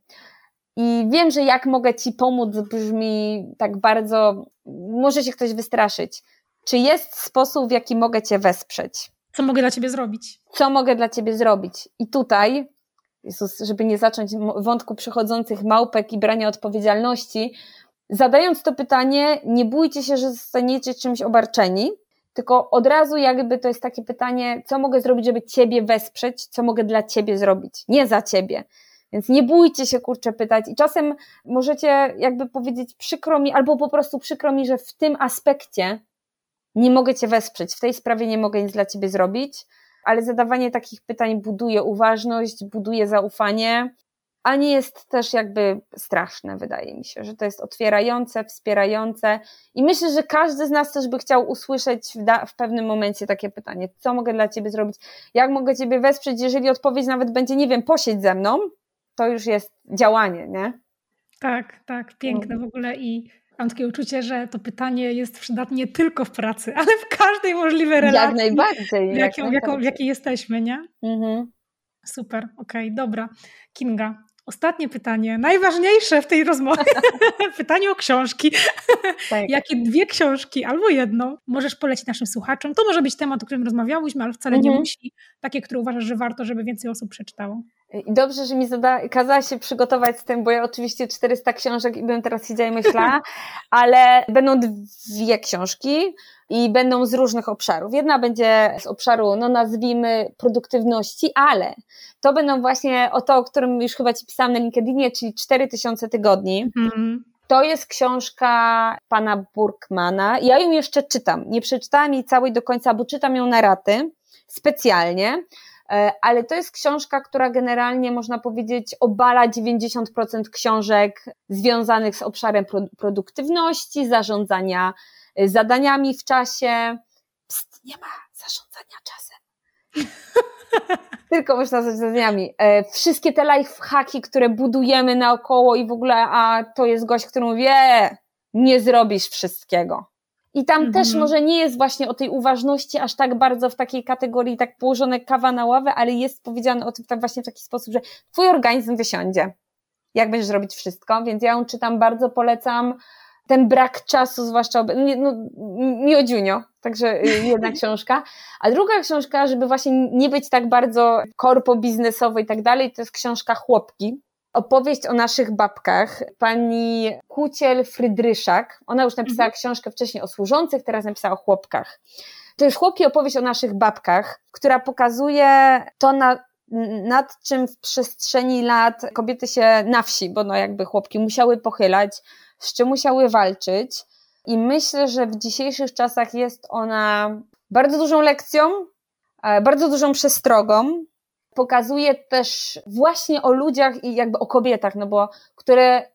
I wiem, że jak mogę Ci pomóc brzmi tak bardzo, może się ktoś wystraszyć. Czy jest sposób, w jaki mogę Cię wesprzeć? Co mogę dla Ciebie zrobić? Co mogę dla Ciebie zrobić? I tutaj, Jezus, żeby nie zacząć wątku przychodzących małpek i brania odpowiedzialności, zadając to pytanie, nie bójcie się, że zostaniecie czymś obarczeni, tylko od razu jakby to jest takie pytanie, co mogę zrobić, żeby ciebie wesprzeć, co mogę dla ciebie zrobić, nie za ciebie. Więc nie bójcie się, kurczę, pytać. I czasem możecie jakby powiedzieć przykro mi, albo po prostu przykro mi, że w tym aspekcie nie mogę cię wesprzeć, w tej sprawie nie mogę nic dla ciebie zrobić, ale zadawanie takich pytań buduje uważność, buduje zaufanie a nie jest też jakby straszne, wydaje mi się, że to jest otwierające, wspierające i myślę, że każdy z nas też by chciał usłyszeć w, w, pewnym momencie takie pytanie, co mogę dla Ciebie zrobić, jak mogę Ciebie wesprzeć, jeżeli odpowiedź nawet będzie, nie wiem, posiedź ze mną, to już jest działanie, nie? Tak, tak, piękne w ogóle i mam takie uczucie, że to pytanie jest przydatne nie tylko w pracy, ale w każdej możliwej relacji. Jak najbardziej. W, jaką, jak w jakiej jesteśmy, nie? Mhm. Super, okej, okay, dobra. Kinga, Ostatnie pytanie, najważniejsze w tej rozmowie. pytanie o książki. Tak. Jakie dwie książki albo jedną możesz polecić naszym słuchaczom? To może być temat, o którym rozmawiałyśmy, ale wcale mhm. nie musi. Takie, które uważasz, że warto, żeby więcej osób przeczytało. Dobrze, że mi zada, kazała się przygotować z tym, bo ja oczywiście 400 książek i bym teraz siedziała i myślała, ale będą dwie książki i będą z różnych obszarów. Jedna będzie z obszaru, no nazwijmy, produktywności, ale to będą właśnie o to, o którym już chyba Ci pisałam na LinkedInie, czyli 4000 tygodni. Mm. To jest książka pana Burkmana. Ja ją jeszcze czytam. Nie przeczytałam jej całej do końca, bo czytam ją na raty specjalnie, e, ale to jest książka, która generalnie można powiedzieć obala 90% książek związanych z obszarem produktywności, zarządzania zadaniami w czasie. Pst, nie ma zarządzania czasem. Tylko można nazwać zadaniami. E, wszystkie te life hacki, które budujemy naokoło i w ogóle, a to jest gość, który mówi, e, nie zrobisz wszystkiego. I tam mhm. też może nie jest właśnie o tej uważności aż tak bardzo w takiej kategorii, tak położone kawa na ławę, ale jest powiedziane o tym tak właśnie w taki sposób, że twój organizm wysiądzie, jak będziesz robić wszystko, więc ja ją czytam, bardzo polecam ten brak czasu, zwłaszcza no, miodziunio, także y, jedna książka. A druga książka, żeby właśnie nie być tak bardzo korpo biznesowo i tak dalej, to jest książka Chłopki. Opowieść o naszych babkach. Pani Kuciel Frydryszak, ona już napisała mhm. książkę wcześniej o służących, teraz napisała o chłopkach. To jest chłopki opowieść o naszych babkach, która pokazuje to, na, nad czym w przestrzeni lat kobiety się na wsi, bo no jakby chłopki musiały pochylać, z czym musiały walczyć. I myślę, że w dzisiejszych czasach jest ona bardzo dużą lekcją, e, bardzo dużą przestrogą. Pokazuje też właśnie o ludziach i jakby o kobietach, no bo które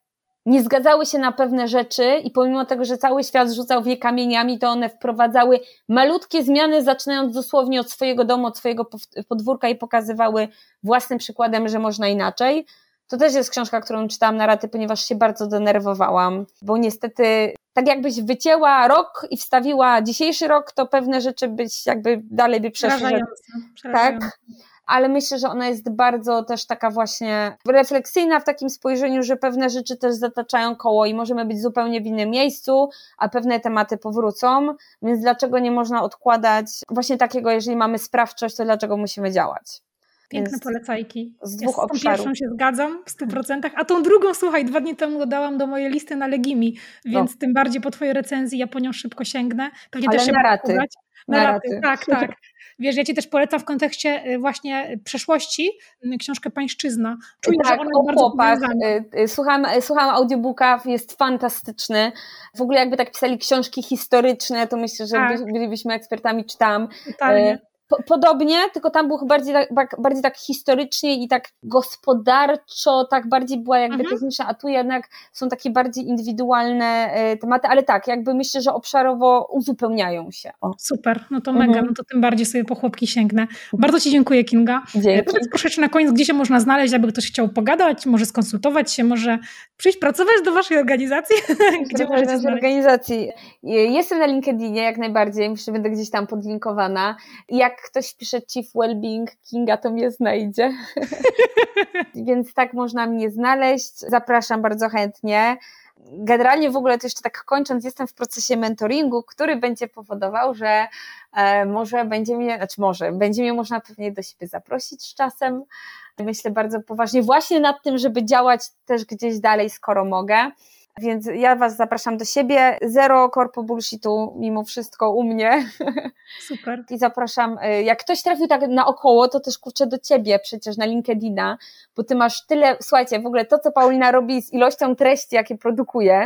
nie zgadzały się na pewne rzeczy i pomimo tego, że cały świat rzucał w je kamieniami, to one wprowadzały malutkie zmiany, zaczynając dosłownie od swojego domu, od swojego podwórka i pokazywały własnym przykładem, że można inaczej. To też jest książka, którą czytałam na raty, ponieważ się bardzo denerwowałam, bo niestety tak jakbyś wycięła rok i wstawiła dzisiejszy rok, to pewne rzeczy byś jakby dalej by przeszły. Tak? ale myślę, że ona jest bardzo też taka właśnie refleksyjna w takim spojrzeniu, że pewne rzeczy też zataczają koło i możemy być zupełnie w innym miejscu, a pewne tematy powrócą, więc dlaczego nie można odkładać właśnie takiego, jeżeli mamy sprawczość, to dlaczego musimy działać? Piękne polecajki. Z dwóch ja z tą pierwszą się zgadzam w 100%, a tą drugą, słuchaj, dwa dni temu dodałam do mojej listy na Legimi, więc no. tym bardziej po twojej recenzji ja po nią szybko sięgnę. Pewnie Ale też się na raty. Na, na raty. raty. Tak, tak. Wiesz, ja Ci też polecam w kontekście y, właśnie przeszłości y, książkę Pańszczyzna. Czuję, tak, że ona o bardzo chłopach. Y, słucham, słucham audiobooka, jest fantastyczny. W ogóle jakby tak pisali książki historyczne, to myślę, że tak. bylibyśmy ekspertami, czytam. Totalnie podobnie, tylko tam był bardziej tak, bardziej tak historycznie i tak gospodarczo, tak bardziej była jakby mhm. techniczna, a tu jednak są takie bardziej indywidualne e, tematy, ale tak, jakby myślę, że obszarowo uzupełniają się. O. Super, no to mhm. mega, no to tym bardziej sobie po chłopki sięgnę. Bardzo Ci dziękuję Kinga. Dzięki. Powiedz proszę jeszcze na koniec, gdzie się można znaleźć, aby ktoś chciał pogadać, może skonsultować się, może przyjść pracować do Waszej organizacji? gdzie do naszej organizacji. Jestem na LinkedInie jak najbardziej, myślę, że będę gdzieś tam podlinkowana. Jak ktoś pisze Chief Wellbeing Kinga, to mnie znajdzie. Więc tak można mnie znaleźć. Zapraszam bardzo chętnie. Generalnie w ogóle to jeszcze tak kończąc, jestem w procesie mentoringu, który będzie powodował, że e, może będzie mnie, znaczy może, będzie mnie można pewnie do siebie zaprosić z czasem. Myślę bardzo poważnie właśnie nad tym, żeby działać też gdzieś dalej, skoro mogę. Więc ja Was zapraszam do siebie. Zero korpo bullshitu mimo wszystko u mnie. Super. I zapraszam, y, jak ktoś trafił tak naokoło, to też kurczę do Ciebie przecież na LinkedIna, bo Ty masz tyle, słuchajcie, w ogóle to, co Paulina robi z ilością treści, jakie produkuje.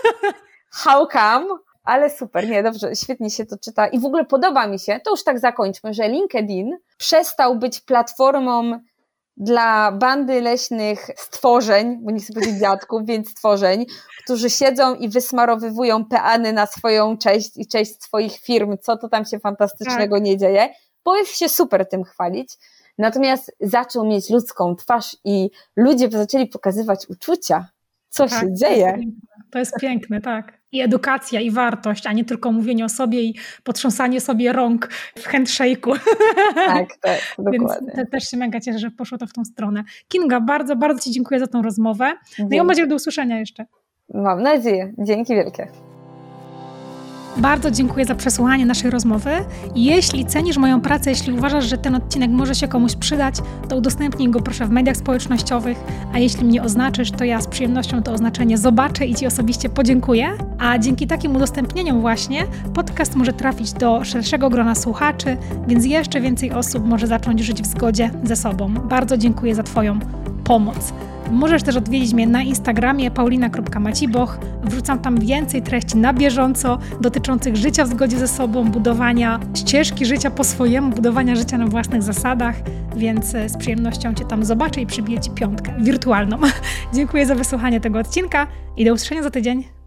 How come? Ale super, nie, dobrze, świetnie się to czyta i w ogóle podoba mi się, to już tak zakończmy, że LinkedIn przestał być platformą dla bandy leśnych stworzeń, bo nie chcę powiedzieć dziadków, więc stworzeń, którzy siedzą i wysmarowywują peany na swoją cześć i cześć swoich firm, co to tam się fantastycznego tak. nie dzieje, bo jest się super tym chwalić. Natomiast zaczął mieć ludzką twarz i ludzie zaczęli pokazywać uczucia, co tak, się dzieje. To jest piękne, tak i edukacja, i wartość, a nie tylko mówienie o sobie i potrząsanie sobie rąk w handshake'u. Tak, tak, dokładnie. Więc też się mega cieszę, że poszło to w tą stronę. Kinga, bardzo, bardzo Ci dziękuję za tą rozmowę. No i mam nadzieję do usłyszenia jeszcze. Mam nadzieję. Dzięki wielkie. Bardzo dziękuję za przesłuchanie naszej rozmowy. Jeśli cenisz moją pracę, jeśli uważasz, że ten odcinek może się komuś przydać, to udostępnij go proszę w mediach społecznościowych, a jeśli mnie oznaczysz, to ja z przyjemnością to oznaczenie zobaczę i Ci osobiście podziękuję. A dzięki takim udostępnieniom właśnie podcast może trafić do szerszego grona słuchaczy, więc jeszcze więcej osób może zacząć żyć w zgodzie ze sobą. Bardzo dziękuję za Twoją pomoc. Możesz też odwiedzić mnie na Instagramie paulina.maciboch. Wrzucam tam więcej treści na bieżąco dotyczących życia w zgodzie ze sobą, budowania ścieżki życia po swojemu, budowania życia na własnych zasadach, więc e, z przyjemnością Cię tam zobaczę i przybiję Ci piątkę wirtualną. Dziękuję za wysłuchanie tego odcinka i do usłyszenia za tydzień.